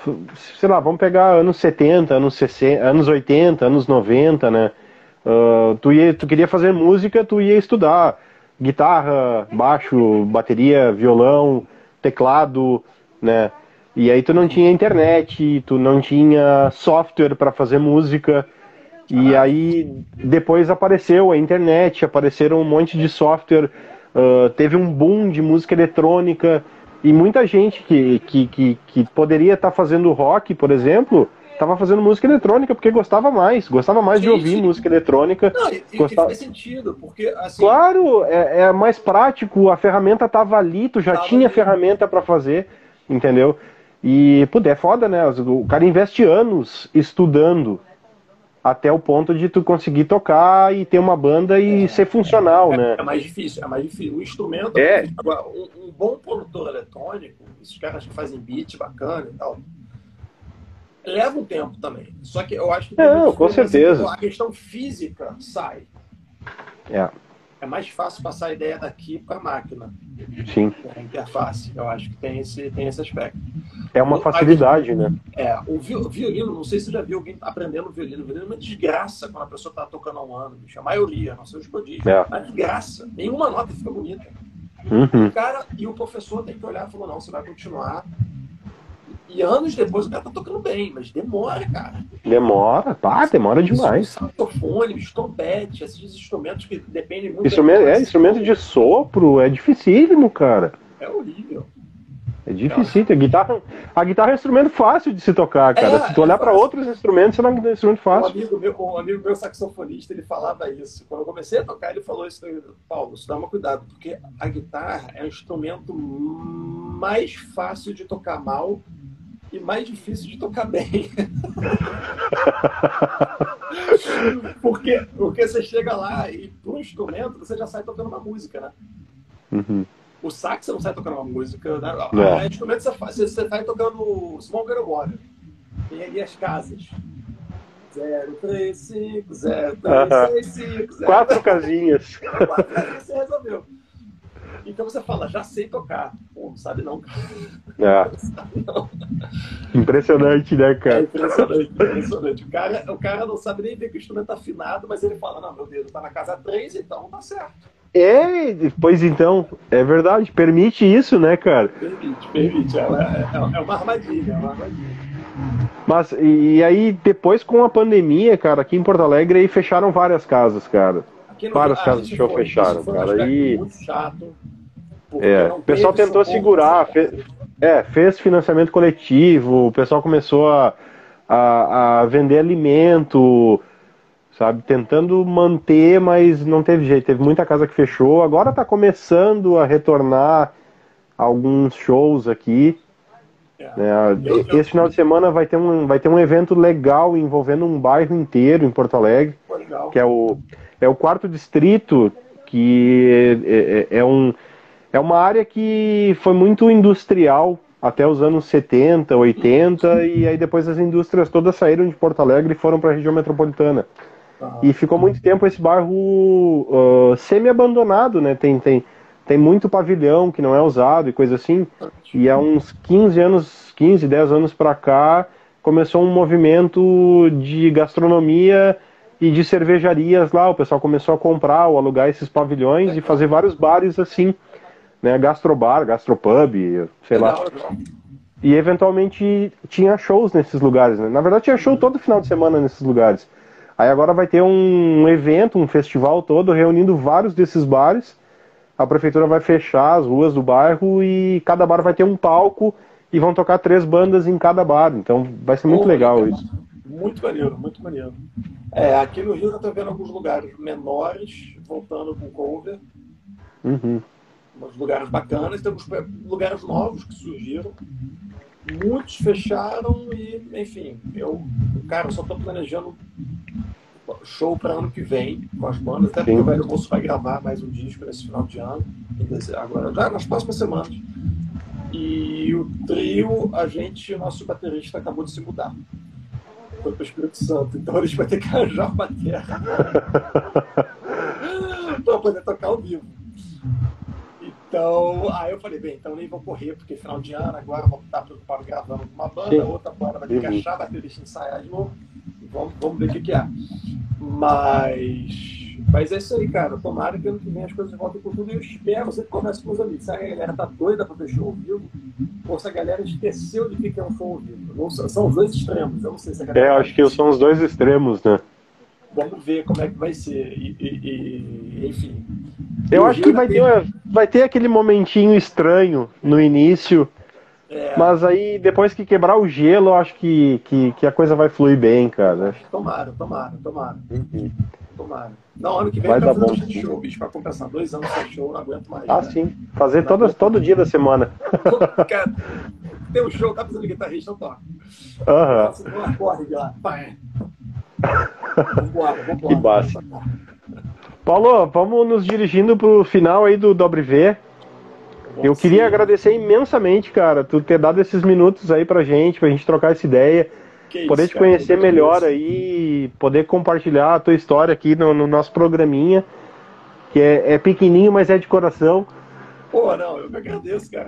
Sei lá, vamos pegar anos 70, anos 60, anos 80, anos 90, né? Uh, tu, ia, tu queria fazer música, tu ia estudar guitarra, baixo, bateria, violão, teclado, né? E aí tu não tinha internet, tu não tinha software para fazer música. E aí depois apareceu a internet, apareceram um monte de software, uh, teve um boom de música eletrônica e muita gente que, que, que, que poderia estar tá fazendo rock, por exemplo, estava fazendo música eletrônica porque gostava mais, gostava mais sim, de ouvir sim. música eletrônica. Não, e, gostava... e faz sentido, porque assim... Claro, é, é mais prático, a ferramenta estava ali, tu já tava tinha ali. ferramenta para fazer, entendeu? E, puder, é foda, né? O cara investe anos estudando até o ponto de tu conseguir tocar e ter uma banda e é, ser funcional, é, né? É mais difícil, é mais difícil. O instrumento, é. agora, um, um bom produtor eletrônico, esses caras que fazem beat bacana e tal, leva um tempo também. Só que eu acho que. Não, com certeza. A questão física sai. É. É mais fácil passar a ideia daqui para a máquina. Sim. A interface. Eu acho que tem esse, tem esse aspecto. É uma facilidade, né? É. O violino, não sei se você já viu alguém aprendendo violino. O violino é uma desgraça quando a pessoa está tocando há um ano, bicho. A maioria, não sei os prodígios. É. Uma desgraça. Nenhuma nota fica bonita. Uhum. O cara e o professor tem que olhar e falar: não, você vai continuar e anos depois o cara tá tocando bem, mas demora, cara. Demora, tá, demora demais. Saxofone, trompete, esses instrumentos que dependem muito. Instrumento, é, instrumento de sopro, é dificílimo, cara. É horrível. É difícil. A guitarra, a guitarra é um instrumento fácil de se tocar, cara. É, se tu olhar é para outros instrumentos, é um instrumento fácil. Um amigo, meu, um amigo meu saxofonista, ele falava isso. Quando eu comecei a tocar, ele falou isso, Paulo, você dá cuidado, porque a guitarra é o instrumento mais fácil de tocar mal e mais difícil de tocar bem. (laughs) porque, porque você chega lá e para um instrumento você já sai tocando uma música, né? Uhum. O sax você não sai tocando uma música, né? É. O instrumento você, faz, você, você sai tocando Small Girl Water. Tem ali as casas. 035, 0365, Quatro casinhas. Quatro casinhas você resolveu. Então você fala, já sei tocar. Pô, não sabe não, cara. É. (laughs) Não sabe não. Impressionante, né, cara? É impressionante, impressionante. O cara, o cara não sabe nem ver que o instrumento tá afinado, mas ele fala, não, meu dedo tá na casa 3, então tá certo. É, pois então, é verdade, permite isso, né, cara? Permite, permite. É, é, é uma armadilha, é uma armadilha. Mas, e aí, depois com a pandemia, cara, aqui em Porto Alegre, aí fecharam várias casas, cara. Várias casas de show fecharam, cara. E... Muito chato. É, o pessoal tentou segurar, fez, é, fez financiamento coletivo, o pessoal começou a, a, a, vender alimento, sabe, tentando manter, mas não teve jeito, teve muita casa que fechou, agora está começando a retornar alguns shows aqui. É. Né? Esse final de semana vai ter, um, vai ter um evento legal envolvendo um bairro inteiro em Porto Alegre, que é o, é o quarto distrito, que é, é, é um é uma área que foi muito industrial até os anos 70, 80, e aí depois as indústrias todas saíram de Porto Alegre e foram para a região metropolitana. E ficou muito tempo esse bairro uh, semi-abandonado, né? Tem, tem, tem muito pavilhão que não é usado e coisa assim. E há uns 15 anos, 15, 10 anos para cá, começou um movimento de gastronomia e de cervejarias lá. O pessoal começou a comprar ou alugar esses pavilhões e fazer vários bares assim né, gastrobar, gastropub, sei lá. E eventualmente tinha shows nesses lugares, né? Na verdade tinha show todo final de semana nesses lugares. Aí agora vai ter um evento, um festival todo reunindo vários desses bares. A prefeitura vai fechar as ruas do bairro e cada bar vai ter um palco e vão tocar três bandas em cada bar. Então vai ser muito legal isso. Muito maneiro, muito maneiro. É, aqui no Rio eu tô vendo alguns lugares menores voltando com cover. Uhum uns lugares bacanas, temos lugares novos que surgiram. Muitos fecharam e, enfim, eu, cara, eu só estou planejando show para ano que vem com as bandas, até porque o Velho Moço vai gravar mais um disco nesse final de ano, agora já nas próximas semanas. E o trio, a gente, o nosso baterista acabou de se mudar. Foi para o Espírito Santo. Então a gente vai ter que arranjar uma terra (laughs) para poder tocar ao vivo. Então, aí eu falei, bem, então nem vou correr, porque final de ano agora vou estar preocupado gravando com uma banda, Sim. outra banda vai ter que achar baterista ensaiar de novo. Vamos, vamos ver o que, que é. Mas mas é isso aí, cara. Tomara que ano que vem as coisas voltem com tudo. E eu espero, você conversa com os amigos. Se a galera tá doida pra ter show ao vivo, ou se a galera esqueceu de que é um show ao vivo. Não, são os dois extremos. Eu não sei se a galera. É, acho que são os dois extremos, né? Vamos ver como é que vai ser. E, e, e enfim. Eu acho que vai ter, vai ter aquele momentinho estranho no início. É. Mas aí, depois que quebrar o gelo, eu acho que, que, que a coisa vai fluir bem, cara. Tomara, tomara, tomara. Uhum. Tomara. Não, ano que vem vai dar bom. show, bicho, pra compensar. Dois anos sem show, não aguento mais. Ah, né? sim. Fazer todo, todo dia da semana. (laughs) Cara, tem um show, tá precisando de guitarrista, eu toco. Aham. Uhum. Um acorde lá. Vambora, vambora. (laughs) Que base. Paulo, vamos nos dirigindo pro final aí do Dobre V. Eu queria agradecer imensamente, cara, tu ter dado esses minutos aí pra gente, pra gente trocar essa ideia. Que poder isso, te conhecer cara, melhor aí, poder compartilhar a tua história aqui no, no nosso programinha, que é, é, pequenininho, mas é de coração. Pô, não, eu me agradeço, cara.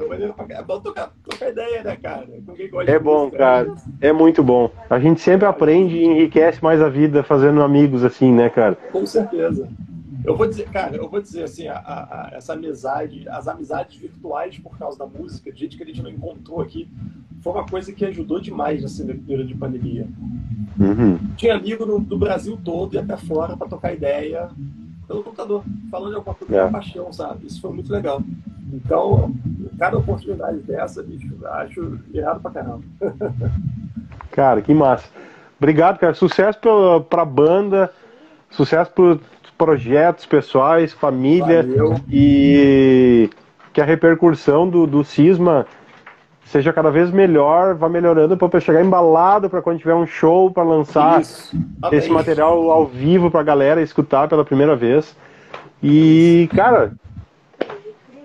É bom tocar, tocar ideia, né, cara? é bom, música, cara. Né? É muito bom. A gente sempre aprende e enriquece mais a vida fazendo amigos assim, né, cara? Com certeza. Eu vou dizer, cara, eu vou dizer assim, a, a, essa amizade, as amizades virtuais por causa da música, de gente que a gente não encontrou aqui, foi uma coisa que ajudou demais nessa período de pandemia. Uhum. Tinha amigo no, do Brasil todo e até fora para tocar ideia pelo computador, falando de alguma coisa é. com paixão, sabe? Isso foi muito legal. Então, cada oportunidade dessa, bicho, acho irado pra caramba. cara, que massa. Obrigado, cara. Sucesso pra, pra banda, sucesso pro projetos pessoais, família Valeu. e que a repercussão do, do Cisma seja cada vez melhor, vá melhorando para chegar embalado para quando tiver um show para lançar esse material ao vivo para a galera escutar pela primeira vez. E, cara,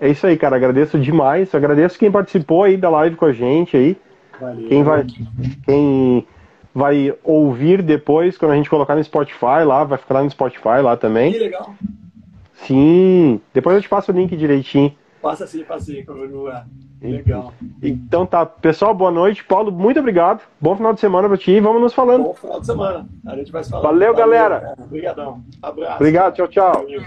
é isso aí, cara. Agradeço demais. Agradeço quem participou aí da live com a gente aí. Valeu. Quem vai, quem vai ouvir depois, quando a gente colocar no Spotify lá, vai ficar lá no Spotify lá também. Que legal. Sim. Depois eu te passo o link direitinho. Passa sim, passa sim, lugar. Legal. Então tá, pessoal, boa noite. Paulo, muito obrigado. Bom final de semana pra ti e vamos nos falando. Bom final de semana. A gente vai se falando. Valeu, Valeu galera. Obrigadão. Abraço. Obrigado, tchau, tchau. Valeu.